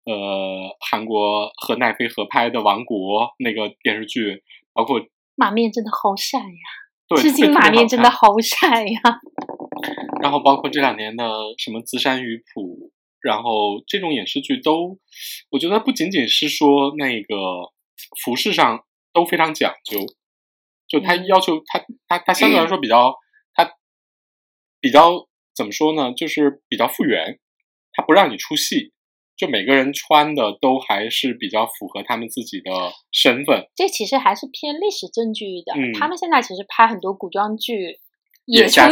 呃，韩国和奈飞合拍的《王国》那个电视剧，包括马面真的好闪呀！对，至今马面真的好闪呀！然后包括这两年的什么《资山鱼谱》，然后这种影视剧都，我觉得不仅仅是说那个服饰上都非常讲究，就他要求他他他相对来说比较。比较怎么说呢？就是比较复原，他不让你出戏，就每个人穿的都还是比较符合他们自己的身份。这其实还是偏历史证据的。他们现在其实拍很多古装剧，也从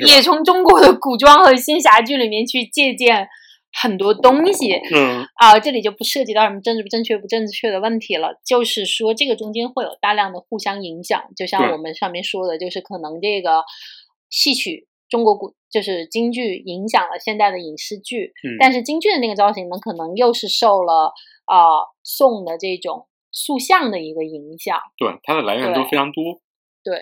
也从中国的古装和仙侠剧里面去借鉴很多东西。嗯啊，这里就不涉及到什么政治不正确不正确的问题了，就是说这个中间会有大量的互相影响。就像我们上面说的，就是可能这个戏曲。中国古就是京剧影响了现代的影视剧，但是京剧的那个造型呢，可能又是受了啊宋的这种塑像的一个影响。对，它的来源都非常多。对，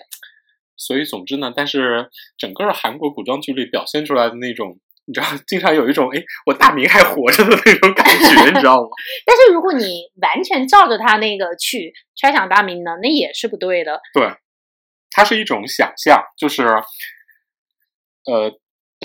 所以总之呢，但是整个韩国古装剧里表现出来的那种，你知道，经常有一种哎，我大明还活着的那种感觉，你知道吗？但是如果你完全照着他那个去揣想大明呢，那也是不对的。对，它是一种想象，就是。呃，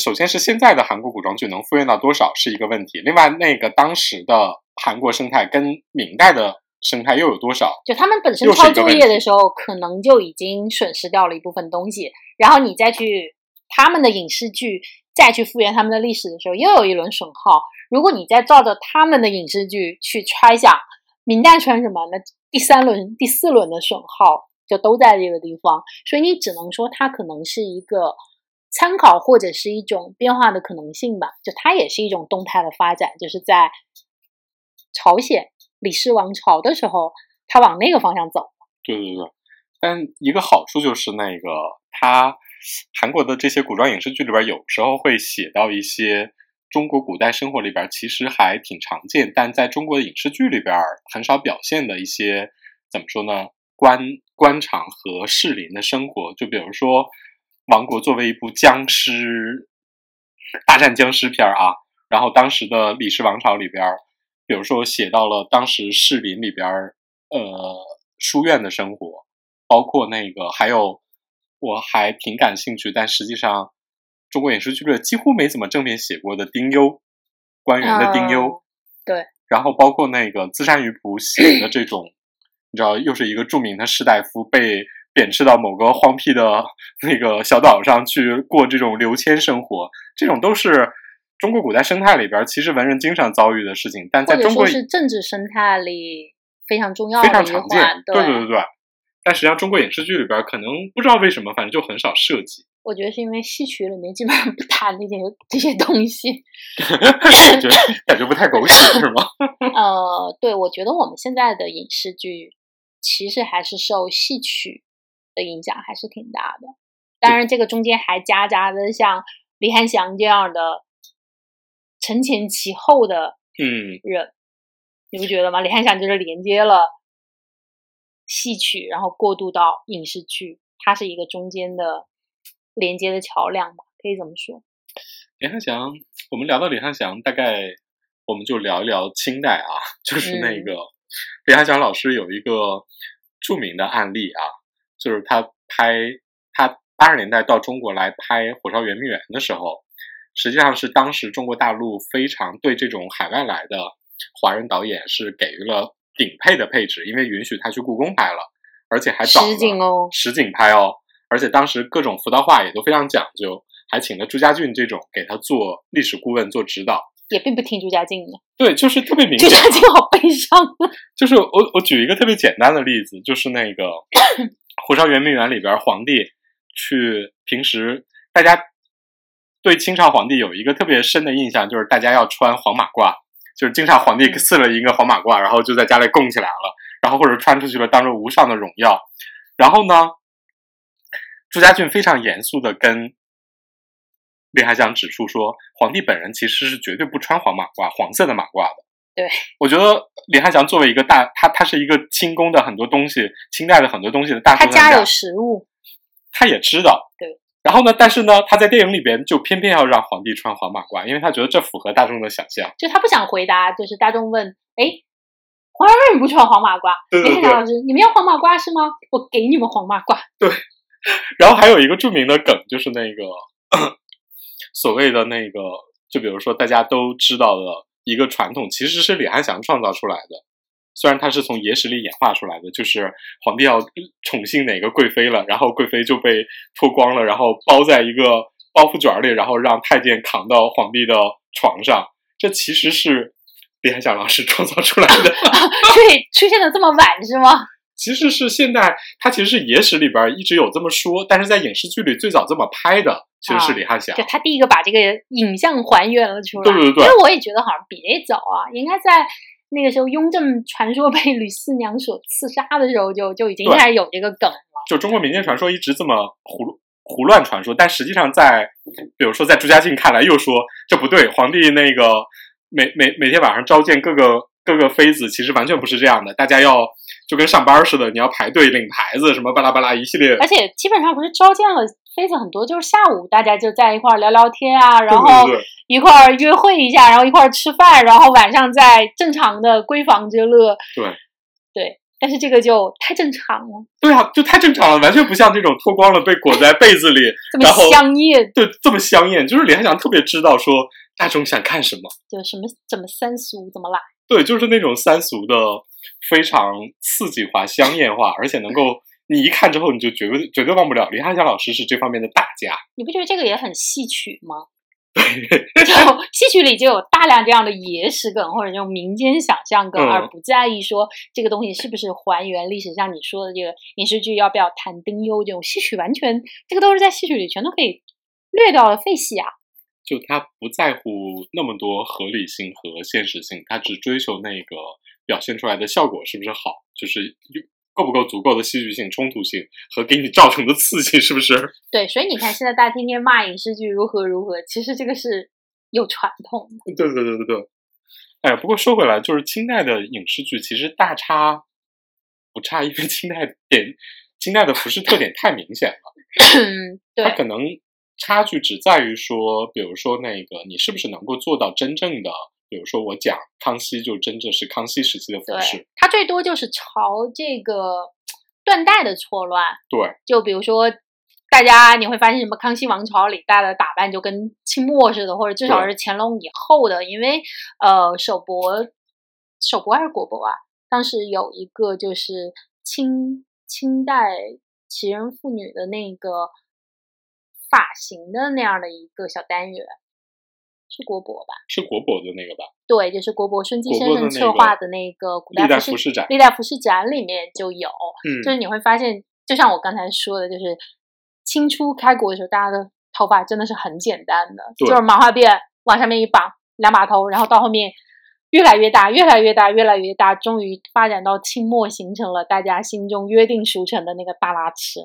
首先是现在的韩国古装剧能复原到多少是一个问题。另外，那个当时的韩国生态跟明代的生态又有多少？就他们本身抄作业的时候，可能就已经损失掉了一部分东西。然后你再去他们的影视剧再去复原他们的历史的时候，又有一轮损耗。如果你再照着他们的影视剧去揣想明代穿什么，那第三轮、第四轮的损耗就都在这个地方。所以你只能说它可能是一个。参考或者是一种变化的可能性吧，就它也是一种动态的发展，就是在朝鲜李氏王朝的时候，它往那个方向走。对对对，但一个好处就是那个它韩国的这些古装影视剧里边，有时候会写到一些中国古代生活里边其实还挺常见，但在中国的影视剧里边很少表现的一些怎么说呢？官官场和士林的生活，就比如说。王国作为一部僵尸大战僵尸片啊，然后当时的李氏王朝里边，比如说写到了当时士林里边呃书院的生活，包括那个还有我还挺感兴趣，但实际上中国影视剧里几乎没怎么正面写过的丁忧，官员的丁忧，对，然后包括那个资山鱼谱写的这种，你知道又是一个著名的士大夫被。贬斥到某个荒僻的那个小岛上去过这种流迁生活，这种都是中国古代生态里边其实文人经常遭遇的事情，但在中国是政治生态里非常重要、非常常见。对对对对，但实际上中国影视剧里边可能不知道为什么，反正就很少涉及。我觉得是因为戏曲里面基本上不谈那些这些东西，感觉感觉不太狗血是吗？呃，对，我觉得我们现在的影视剧其实还是受戏曲。的影响还是挺大的。当然，这个中间还夹杂着像李翰祥这样的承前启后的嗯人，你不觉得吗？李翰祥就是连接了戏曲，然后过渡到影视剧，它是一个中间的连接的桥梁吧，可以这么说。李翰祥，我们聊到李翰祥，大概我们就聊一聊清代啊，就是那个李翰祥老师有一个著名的案例啊，就是他拍他八十年代到中国来拍《火烧圆明园》的时候，实际上是当时中国大陆非常对这种海外来的华人导演是给予了顶配的配置，因为允许他去故宫拍了，而且还找实景哦，实景拍哦，而且当时各种服道化也都非常讲究。还请了朱家俊这种给他做历史顾问做指导，也并不听朱家俊的。对，就是特别明显。朱家俊好悲伤。就是我我举一个特别简单的例子，就是那个《火烧圆明园》里边，皇帝去平时大家对清朝皇帝有一个特别深的印象，就是大家要穿黄马褂，就是经常皇帝赐了一个黄马褂，然后就在家里供起来了，然后或者穿出去了当做无上的荣耀。然后呢，朱家俊非常严肃的跟。李翰祥指出说，皇帝本人其实是绝对不穿黄马褂、黄色的马褂的。对，我觉得李翰祥作为一个大，他他是一个清宫的很多东西，清代的很多东西的大。他家有实物，他也知道。对。然后呢？但是呢，他在电影里边就偏偏要让皇帝穿黄马褂，因为他觉得这符合大众的想象。就他不想回答，就是大众问：“哎，皇上为什么不穿黄马褂？”李翰祥老师，你们要黄马褂是吗？我给你们黄马褂。对。然后还有一个著名的梗，就是那个。所谓的那个，就比如说大家都知道的一个传统，其实是李翰祥创造出来的。虽然它是从野史里演化出来的，就是皇帝要宠幸哪个贵妃了，然后贵妃就被脱光了，然后包在一个包袱卷里，然后让太监扛到皇帝的床上。这其实是李翰祥老师 创造出来的。对，出现的这么晚是吗？其实是现代，它其实是野史里边一直有这么说，但是在影视剧里最早这么拍的。其实是李翰祥，就他第一个把这个影像还原了出来。对对对，因为我也觉得好像比那早啊，应该在那个时候雍正传说被吕四娘所刺杀的时候，就就已经开始有这个梗了。就中国民间传说一直这么胡胡乱传说，但实际上在比如说在朱家靖看来，又说这不对，皇帝那个每每每天晚上召见各个各个妃子，其实完全不是这样的，大家要就跟上班似的，你要排队领牌子，什么巴拉巴拉一系列，而且基本上不是召见了。妃子很多，就是下午大家就在一块儿聊聊天啊，然后一块儿约会一下，然后一块儿吃饭，然后晚上再正常的闺房之乐。对，对，但是这个就太正常了。对啊，就太正常了，完全不像这种脱光了被裹在被子里，这么香艳。对，这么香艳，就是李翰祥特别知道说大众想看什么，就什么怎么三俗怎么来。对，就是那种三俗的非常刺激化、香艳化，而且能够。你一看之后，你就绝对绝对忘不了李汉祥老师是这方面的大家。你不觉得这个也很戏曲吗？对，就戏曲里就有大量这样的野史梗或者这种民间想象梗，而不在意说这个东西是不是还原历史。像你说的这个影视剧要不要谈丁忧这种戏曲，完全这个都是在戏曲里全都可以略掉了废戏啊。就他不在乎那么多合理性和现实性，他只追求那个表现出来的效果是不是好，就是。够不够足够的戏剧性、冲突性和给你造成的刺激，是不是？对，所以你看，现在大家天天骂影视剧如何如何，其实这个是有传统的。对对对对对。哎，不过说回来，就是清代的影视剧其实大差不差，因为清代点清代的服饰特点太明显了。它可能差距只在于说，比如说那个，你是不是能够做到真正的。比如说，我讲康熙，就真正是康熙时期的服饰。它最多就是朝这个断代的错乱。对，就比如说，大家你会发现，什么康熙王朝里大家的打扮就跟清末似的，或者至少是乾隆以后的。因为呃，首博、首博还是国博啊？当时有一个就是清清代奇人妇女的那个发型的那样的一个小单元。是国博吧？是国博的那个吧？对，就是国博孙基先生策划的那个古代服饰展。历代服饰展里面就有，嗯，就是你会发现，就像我刚才说的，就是清初开国的时候，大家的头发真的是很简单的，就是麻花辫往上面一绑，两把头，然后到后面越来越大，越来越大，越来越大，终于发展到清末，形成了大家心中约定俗成的那个大拉翅。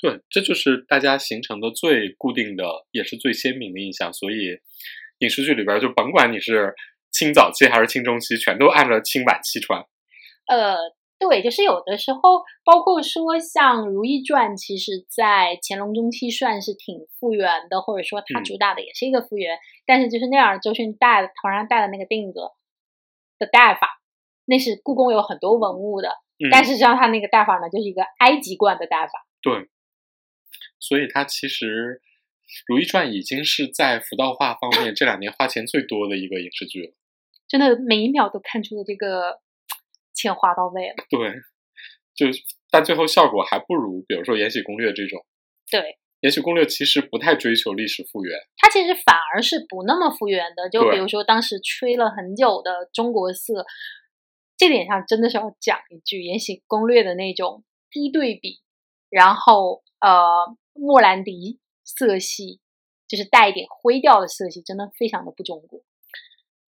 对，这就是大家形成的最固定的，也是最鲜明的印象。所以影视剧里边就甭管你是清早期还是清中期，全都按照清晚期穿。呃，对，就是有的时候，包括说像《如懿传》，其实在乾隆中期算是挺复原的，或者说它主打的也是一个复原。但是就是那样，周迅戴头上戴的那个锭子的戴法，那是故宫有很多文物的。但是像他那个戴法呢，就是一个埃及冠的戴法。对，所以它其实《如懿传》已经是在服道化方面这两年花钱最多的一个影视剧了。真的每一秒都看出了这个 钱花到位了。对，就但最后效果还不如，比如说《延禧攻略》这种。对，《延禧攻略》其实不太追求历史复原，它其实反而是不那么复原的。就比如说当时吹了很久的中国色。这点上真的是要讲一句，《延禧攻略》的那种低对比，然后呃，莫兰迪色系就是带一点灰调的色系，真的非常的不中国。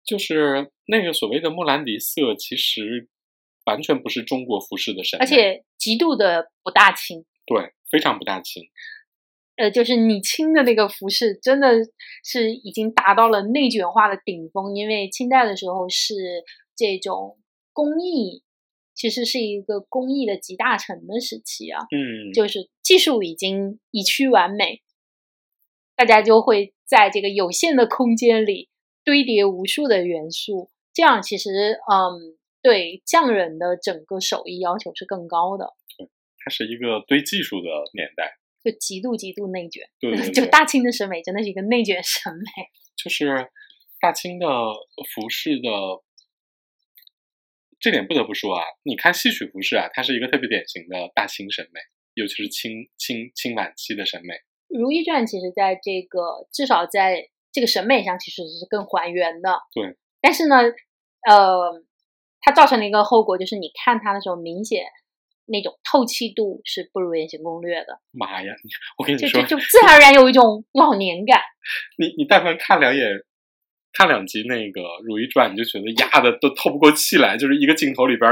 就是那个所谓的莫兰迪色，其实完全不是中国服饰的审美，而且极度的不大清。对，非常不大清。呃，就是你清的那个服饰，真的是已经达到了内卷化的顶峰，因为清代的时候是这种。工艺其实是一个工艺的集大成的时期啊，嗯，就是技术已经已趋完美，大家就会在这个有限的空间里堆叠无数的元素，这样其实嗯，对匠人的整个手艺要求是更高的。对，它是一个堆技术的年代，就极度极度内卷。对，就大清的审美真的是一个内卷审美。就是大清的服饰的。这点不得不说啊，你看戏曲服饰啊，它是一个特别典型的大清审美，尤其是清清清晚期的审美。《如懿传》其实在这个至少在这个审美上其实是更还原的。对。但是呢，呃，它造成了一个后果，就是你看它的时候，明显那种透气度是不如《延禧攻略》的。妈呀！我跟你说，就就自然而然有一种 老年感。你你但凡看两眼。看两集那个《如懿传》，你就觉得压的都透不过气来，就是一个镜头里边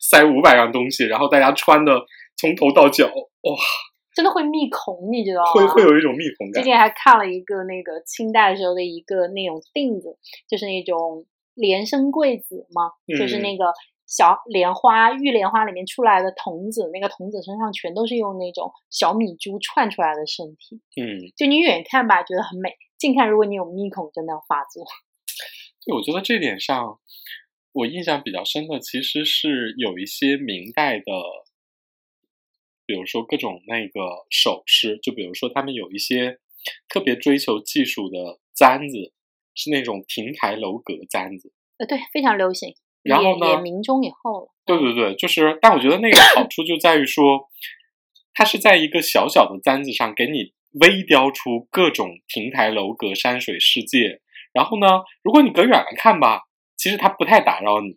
塞五百样东西，然后大家穿的从头到脚，哇，真的会密孔，你知道吗？会会有一种密孔感。最近还看了一个那个清代时候的一个那种锭子，就是那种莲生贵子嘛，就是那个小莲花玉莲花里面出来的童子，那个童子身上全都是用那种小米珠串出来的身体。嗯，就你远看吧，觉得很美。近看，如果你有密孔，真的要发作。对，我觉得这点上，我印象比较深的，其实是有一些明代的，比如说各种那个首饰，就比如说他们有一些特别追求技术的簪子，是那种亭台楼阁簪子。呃，对，非常流行。然后呢？也明中以后了。对对对，就是，但我觉得那个好处就在于说，它是在一个小小的簪子上给你。微雕出各种亭台楼阁、山水世界，然后呢，如果你隔远了看吧，其实它不太打扰你。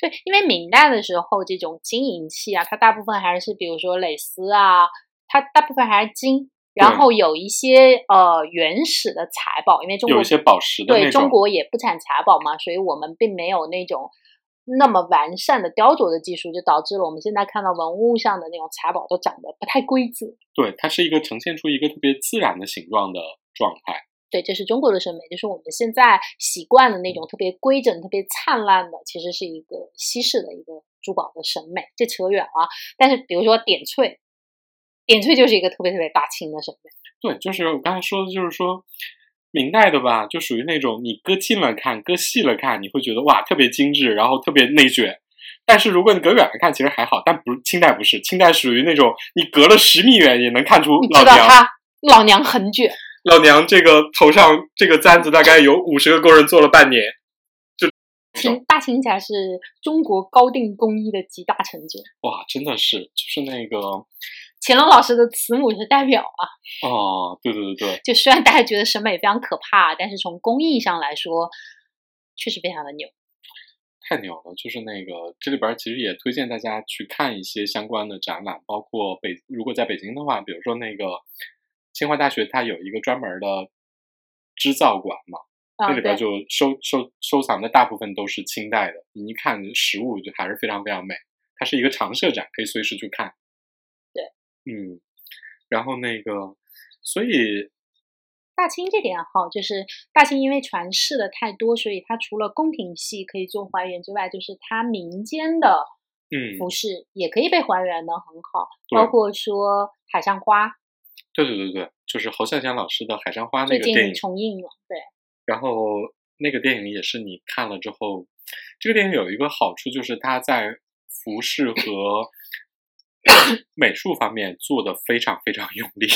对，因为明代的时候，这种金银器啊，它大部分还是比如说蕾丝啊，它大部分还是金，然后有一些呃原始的财宝，因为中国有一些宝石的对中国也不产财宝嘛，所以我们并没有那种。那么完善的雕琢的技术，就导致了我们现在看到文物上的那种财宝都长得不太规则。对，它是一个呈现出一个特别自然的形状的状态。对，这是中国的审美，就是我们现在习惯的那种特别规整、特别灿烂的，其实是一个西式的一个珠宝的审美。这扯远了，但是比如说点翠，点翠就是一个特别特别大清的审美。对，就是我刚才说的，就是说。明代的吧，就属于那种你搁近了看，搁细了看，你会觉得哇特别精致，然后特别内卷。但是如果你隔远了看，其实还好。但不，清代不是，清代属于那种你隔了十米远也能看出老娘。老娘很卷。老娘这个头上这个簪子大概有五十个工人做了半年。就清大清起来是中国高定工艺的集大成者。哇，真的是，就是那个。乾隆老师的慈母是代表啊！哦，对对对对，就虽然大家觉得审美非常可怕，但是从工艺上来说，确实非常的牛，太牛了！就是那个这里边其实也推荐大家去看一些相关的展览，包括北如果在北京的话，比如说那个清华大学它有一个专门的织造馆嘛，那里边就收收收藏的大部分都是清代的，你一看实物就还是非常非常美。它是一个常设展，可以随时去看。对。嗯，然后那个，所以大清这点好，就是大清因为传世的太多，所以它除了宫廷戏可以做还原之外，就是它民间的嗯服饰也可以被还原的很好，包括说海上花。对对对对，就是侯孝贤老师的《海上花》那个电影重映了，对。然后那个电影也是你看了之后，这个电影有一个好处就是它在服饰和 美术方面做的非常非常用力。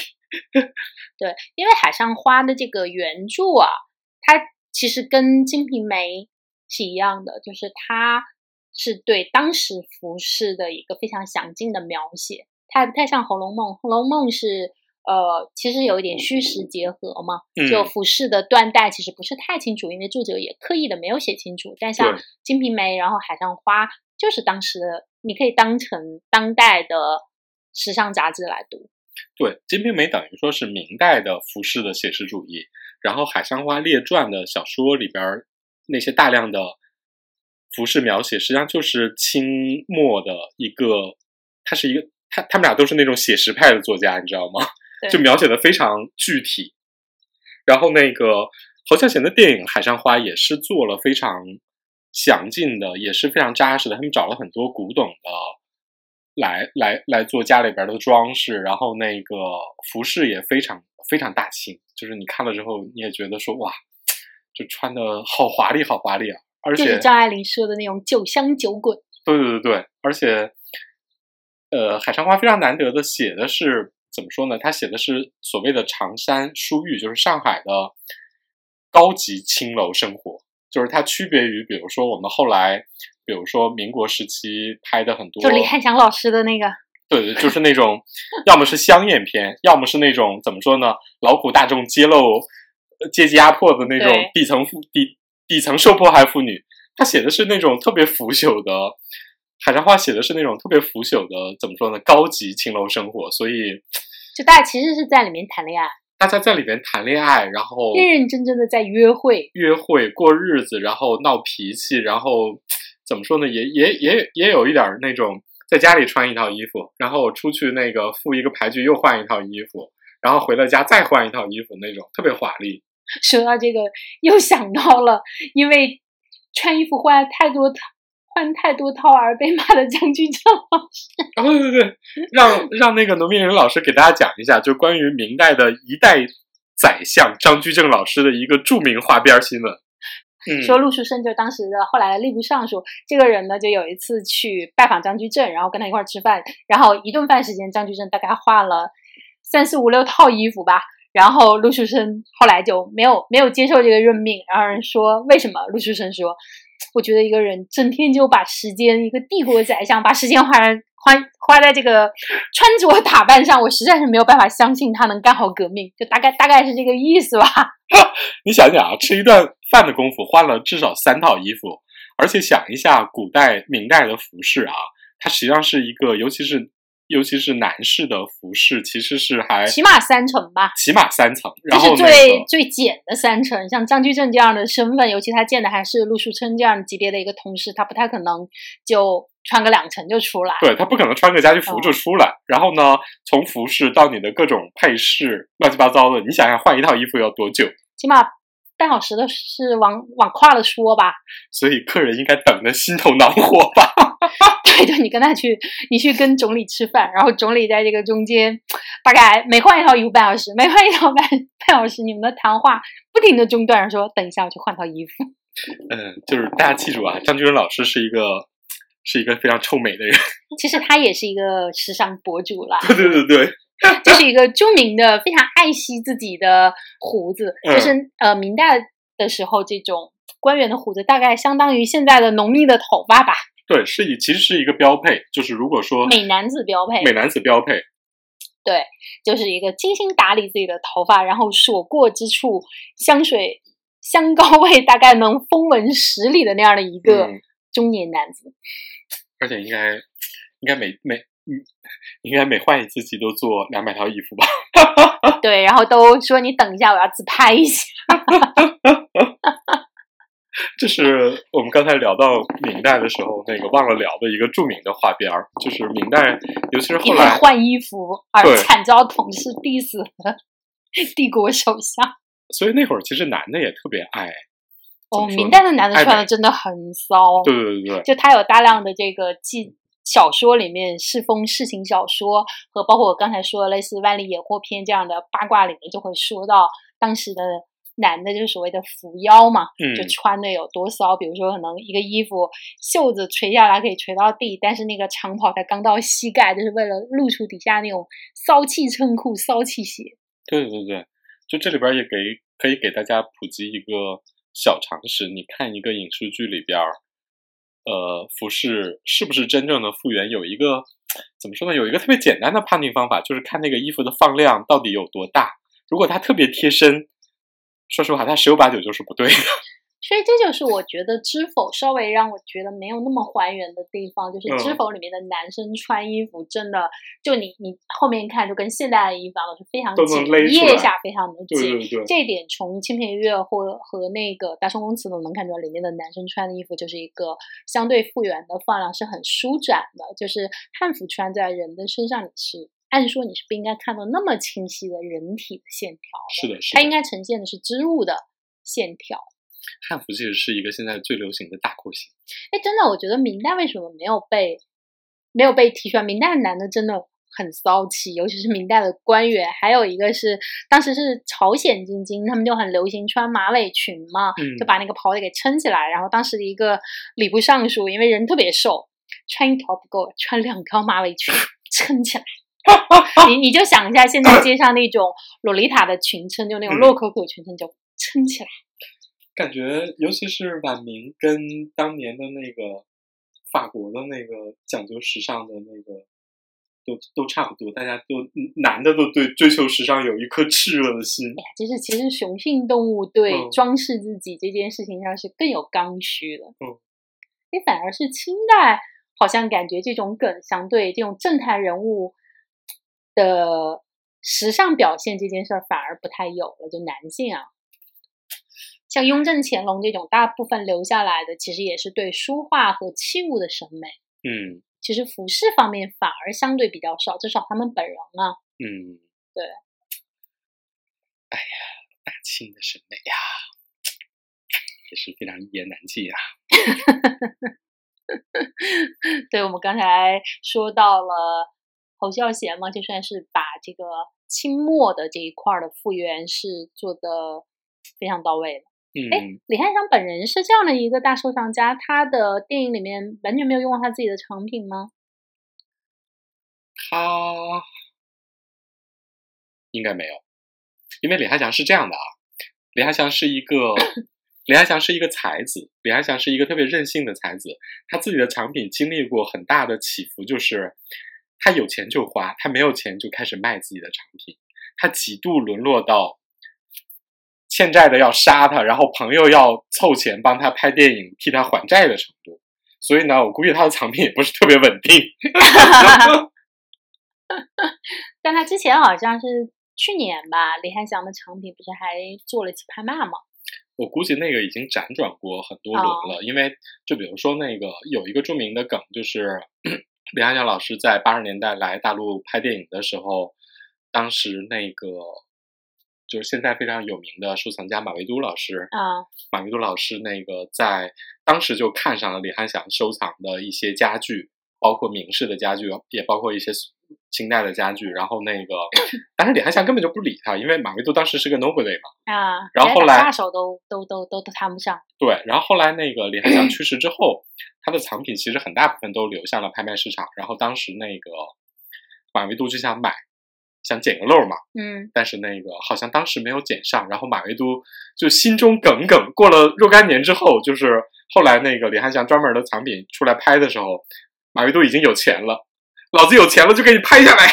对，因为《海上花》的这个原著啊，它其实跟《金瓶梅》是一样的，就是它是对当时服饰的一个非常详尽的描写，它还不太像《红楼梦》，《红楼梦》是。呃，其实有一点虚实结合嘛，就服饰的断代其实不是太清楚，因为作者也刻意的没有写清楚。但像《金瓶梅》，然后《海上花》，就是当时的，你可以当成当代的时尚杂志来读。对，《金瓶梅》等于说是明代的服饰的写实主义，然后《海上花列传》的小说里边那些大量的服饰描写，实际上就是清末的一个，他是一个，他他们俩都是那种写实派的作家，你知道吗？就描写的非常具体，然后那个侯孝贤的电影《海上花》也是做了非常详尽的，也是非常扎实的。他们找了很多古董的来来来做家里边的装饰，然后那个服饰也非常非常大气，就是你看了之后你也觉得说哇，就穿的好华丽，好华丽啊！而且是张爱玲说的那种酒香酒滚，对对对对，而且呃，《海上花》非常难得的写的是。怎么说呢？他写的是所谓的长山书寓，就是上海的高级青楼生活，就是它区别于，比如说我们后来，比如说民国时期拍的很多，就李翰祥老师的那个，对对，就是那种要么是香艳片，要么是那种怎么说呢？劳苦大众揭露阶级压迫的那种底层妇底底层受迫害妇女。他写的是那种特别腐朽的。海上花写的是那种特别腐朽的，怎么说呢？高级青楼生活，所以就大家其实是在里面谈恋爱，大家在里面谈恋爱，然后认认真真的在约会，约会过日子，然后闹脾气，然后怎么说呢？也也也也有一点那种在家里穿一套衣服，然后出去那个赴一个牌局又换一套衣服，然后回到家再换一套衣服，那种特别华丽。说到这个，又想到了，因为穿衣服换太多套。换太多套而被骂的张居正老师，哦对对对，让让那个农民人老师给大家讲一下，就关于明代的一代宰相张居正老师的一个著名花边新闻。嗯，说陆树生就是当时的后来的吏部尚书，这个人呢就有一次去拜访张居正，然后跟他一块吃饭，然后一顿饭时间，张居正大概换了三四五六套衣服吧，然后陆树生后来就没有没有接受这个任命，然后人说为什么？陆树生说。我觉得一个人整天就把时间，一个帝国宰相把时间花花花在这个穿着打扮上，我实在是没有办法相信他能干好革命，就大概大概是这个意思吧。你想想啊，吃一顿饭的功夫换了至少三套衣服，而且想一下古代明代的服饰啊，它实际上是一个，尤其是。尤其是男士的服饰，其实是还起码三层吧，起码三层，然后最最简的三层。像张居正这样的身份，尤其他见的还是陆树琛这样级别的一个同事，他不太可能就穿个两层就出来。对他不可能穿个家居服就出来。然后呢，从服饰到你的各种配饰，乱七八糟的，你想想换一套衣服要多久？起码半小时的是往往跨了说吧。所以客人应该等的心头恼火吧。对对，你跟他去，你去跟总理吃饭，然后总理在这个中间，大概每换一套衣服半小时，每换一套半半小时，你们的谈话不停的中断，说等一下我去换套衣服。嗯，就是大家记住啊，张居仁老师是一个是一个非常臭美的人。其实他也是一个时尚博主啦。对对对对，就是一个著名的非常爱惜自己的胡子，就是呃明代的时候这种官员的胡子，大概相当于现在的浓密的头发吧。对，是以其实是一个标配，就是如果说美男子标配，美男子标配，对，就是一个精心打理自己的头发，然后所过之处香水香膏味大概能风闻十里的那样的一个中年男子，而且应该应该每每嗯应该每换一次机都做两百套衣服吧？对，然后都说你等一下，我要自拍一下。这是我们刚才聊到明代的时候，那个忘了聊的一个著名的花边儿，就是明代，尤其是后来换衣服而惨遭同事 diss 的帝国首相。所以那会儿其实男的也特别爱。哦，明代的男的穿的真的很骚。对对对对，就他有大量的这个记小说里面世风世情小说，和包括我刚才说的类似《万历野获篇》这样的八卦里面，就会说到当时的男的，就是所谓的扶腰嘛，就穿的有多骚。比如说，可能一个衣服袖子垂下来可以垂到地，但是那个长袍才刚到膝盖，就是为了露出底下那种骚气衬裤、骚气鞋。对对对，就这里边也给可以给大家普及一个。小常识，你看一个影视剧里边儿，呃，服饰是不是真正的复原？有一个怎么说呢？有一个特别简单的判定方法，就是看那个衣服的放量到底有多大。如果它特别贴身，说实话，他十有八九就是不对的。所以这就是我觉得《知否》稍微让我觉得没有那么还原的地方，就是《知否》里面的男生穿衣服真的，就你你后面看就跟现代的衣服都是非常紧，腋下非常的紧。这一点从《清平乐》或和那个《大宋宫词》都能看出来，里面的男生穿的衣服就是一个相对复原的，放量是很舒展的。就是汉服穿在人的身上，你是按说你是不应该看到那么清晰的人体的线条的，是的，是它应该呈现的是织物的线条。汉服其实是一个现在最流行的大廓形。哎，真的，我觉得明代为什么没有被没有被提出来？明代的男的真的很骚气，尤其是明代的官员。还有一个是，当时是朝鲜进京，他们就很流行穿马尾裙嘛，就把那个袍子给撑起来。然后当时的一个礼部尚书，因为人特别瘦，穿一条不够，穿两条马尾裙撑起来。你你就想一下，现在街上那种洛丽塔的裙撑，就那种洛可可裙撑，就撑起来。感觉，尤其是晚明跟当年的那个法国的那个讲究时尚的那个，都都差不多。大家都男的都对追求时尚有一颗炽热的心。哎呀，就是其实雄性动物对装饰自己这件事情上是更有刚需的。嗯，哎，反而是清代，好像感觉这种梗相对这种正太人物的时尚表现这件事儿反而不太有了，就男性啊。像雍正、乾隆这种，大部分留下来的，其实也是对书画和器物的审美。嗯，其实服饰方面反而相对比较少，至少他们本人啊。嗯，对。哎呀，大清的审美呀，也是非常一言难尽啊。对，我们刚才说到了侯孝贤嘛，就算是把这个清末的这一块的复原是做的非常到位嗯。哎，李翰祥本人是这样的一个大收藏家，他的电影里面完全没有用过他自己的成品吗？他应该没有，因为李翰祥是这样的啊，李翰祥是一个 李翰祥是一个才子，李翰祥是一个特别任性的才子，他自己的藏品经历过很大的起伏，就是他有钱就花，他没有钱就开始卖自己的产品，他几度沦落到。欠债的要杀他，然后朋友要凑钱帮他拍电影替他还债的程度，所以呢，我估计他的藏品也不是特别稳定。但他之前好像是去年吧，李翰祥的藏品不是还做了一次拍卖吗？我估计那个已经辗转过很多轮了，因为就比如说那个有一个著名的梗，就是李翰祥老师在八十年代来大陆拍电影的时候，当时那个。就是现在非常有名的收藏家马未都老师啊，马未都老师那个在当时就看上了李汉祥收藏的一些家具，包括明式的家具，也包括一些清代的家具。然后那个，但是李翰祥根本就不理他，因为马未都当时是个 nobody 嘛啊。然后后来大手都都都都都谈不上。对，然后后来那个李翰祥去世之后，他的藏品其实很大部分都流向了拍卖市场。然后当时那个马未都就想买。想捡个漏嘛，嗯，但是那个好像当时没有捡上，然后马未都就心中耿耿。过了若干年之后，就是后来那个李翰祥专门的藏品出来拍的时候，马未都已经有钱了，老子有钱了就给你拍下来，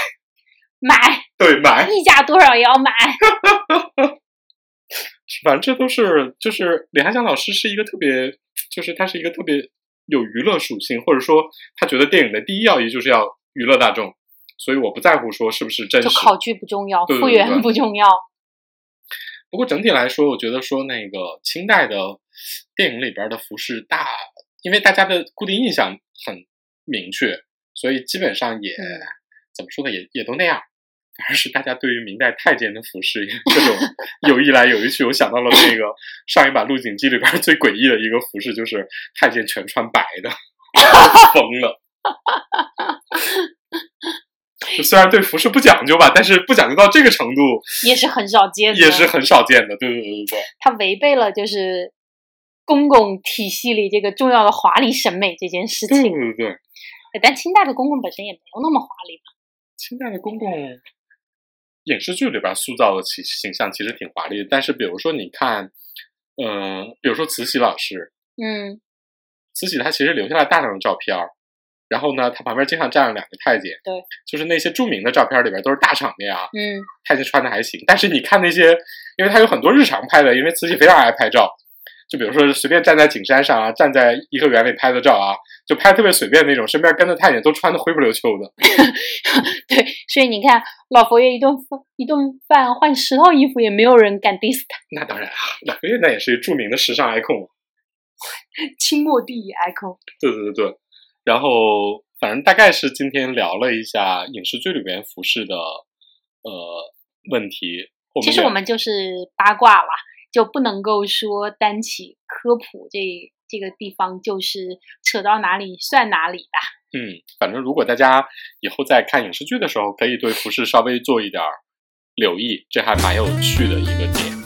买，对，买，溢价多少也要买。反正这都是，就是李翰祥老师是一个特别，就是他是一个特别有娱乐属性，或者说他觉得电影的第一要义就是要娱乐大众。所以我不在乎说是不是真实，考据不重要，复原不重要。不过整体来说，我觉得说那个清代的电影里边的服饰大，因为大家的固定印象很明确，所以基本上也怎么说呢，也也都那样。反而是大家对于明代太监的服饰各种有一来有一去，我想到了那个上一版《鹿鼎记》里边最诡异的一个服饰，就是太监全穿白的，疯了。虽然对服饰不讲究吧，但是不讲究到这个程度也是很少见，的，也是很少见的。对对对对对，它违背了就是公共体系里这个重要的华丽审美这件事情。对对对，但清代的公共本身也没有那么华丽吧？清代的公共影视剧里边塑造的形形象其实挺华丽的，但是比如说你看，嗯，比如说慈禧老师，嗯，慈禧她其实留下了大量的照片儿。然后呢，她旁边经常站了两个太监，对，就是那些著名的照片里边都是大场面啊，嗯，太监穿的还行。但是你看那些，因为他有很多日常拍的，因为慈禧非常爱拍照，就比如说随便站在景山上啊，站在颐和园里拍的照啊，就拍特别随便那种，身边跟着太监都穿的灰不溜秋的。对，所以你看老佛爷一顿饭一顿饭换十套衣服，也没有人敢 diss 他。那当然啊，老佛爷那也是著名的时尚 icon，清末第一 icon。对对对对。然后，反正大概是今天聊了一下影视剧里边服饰的呃问题。其实我们就是八卦了，就不能够说单起科普这这个地方就是扯到哪里算哪里吧。嗯，反正如果大家以后在看影视剧的时候，可以对服饰稍微做一点留意，这还蛮有趣的一个点。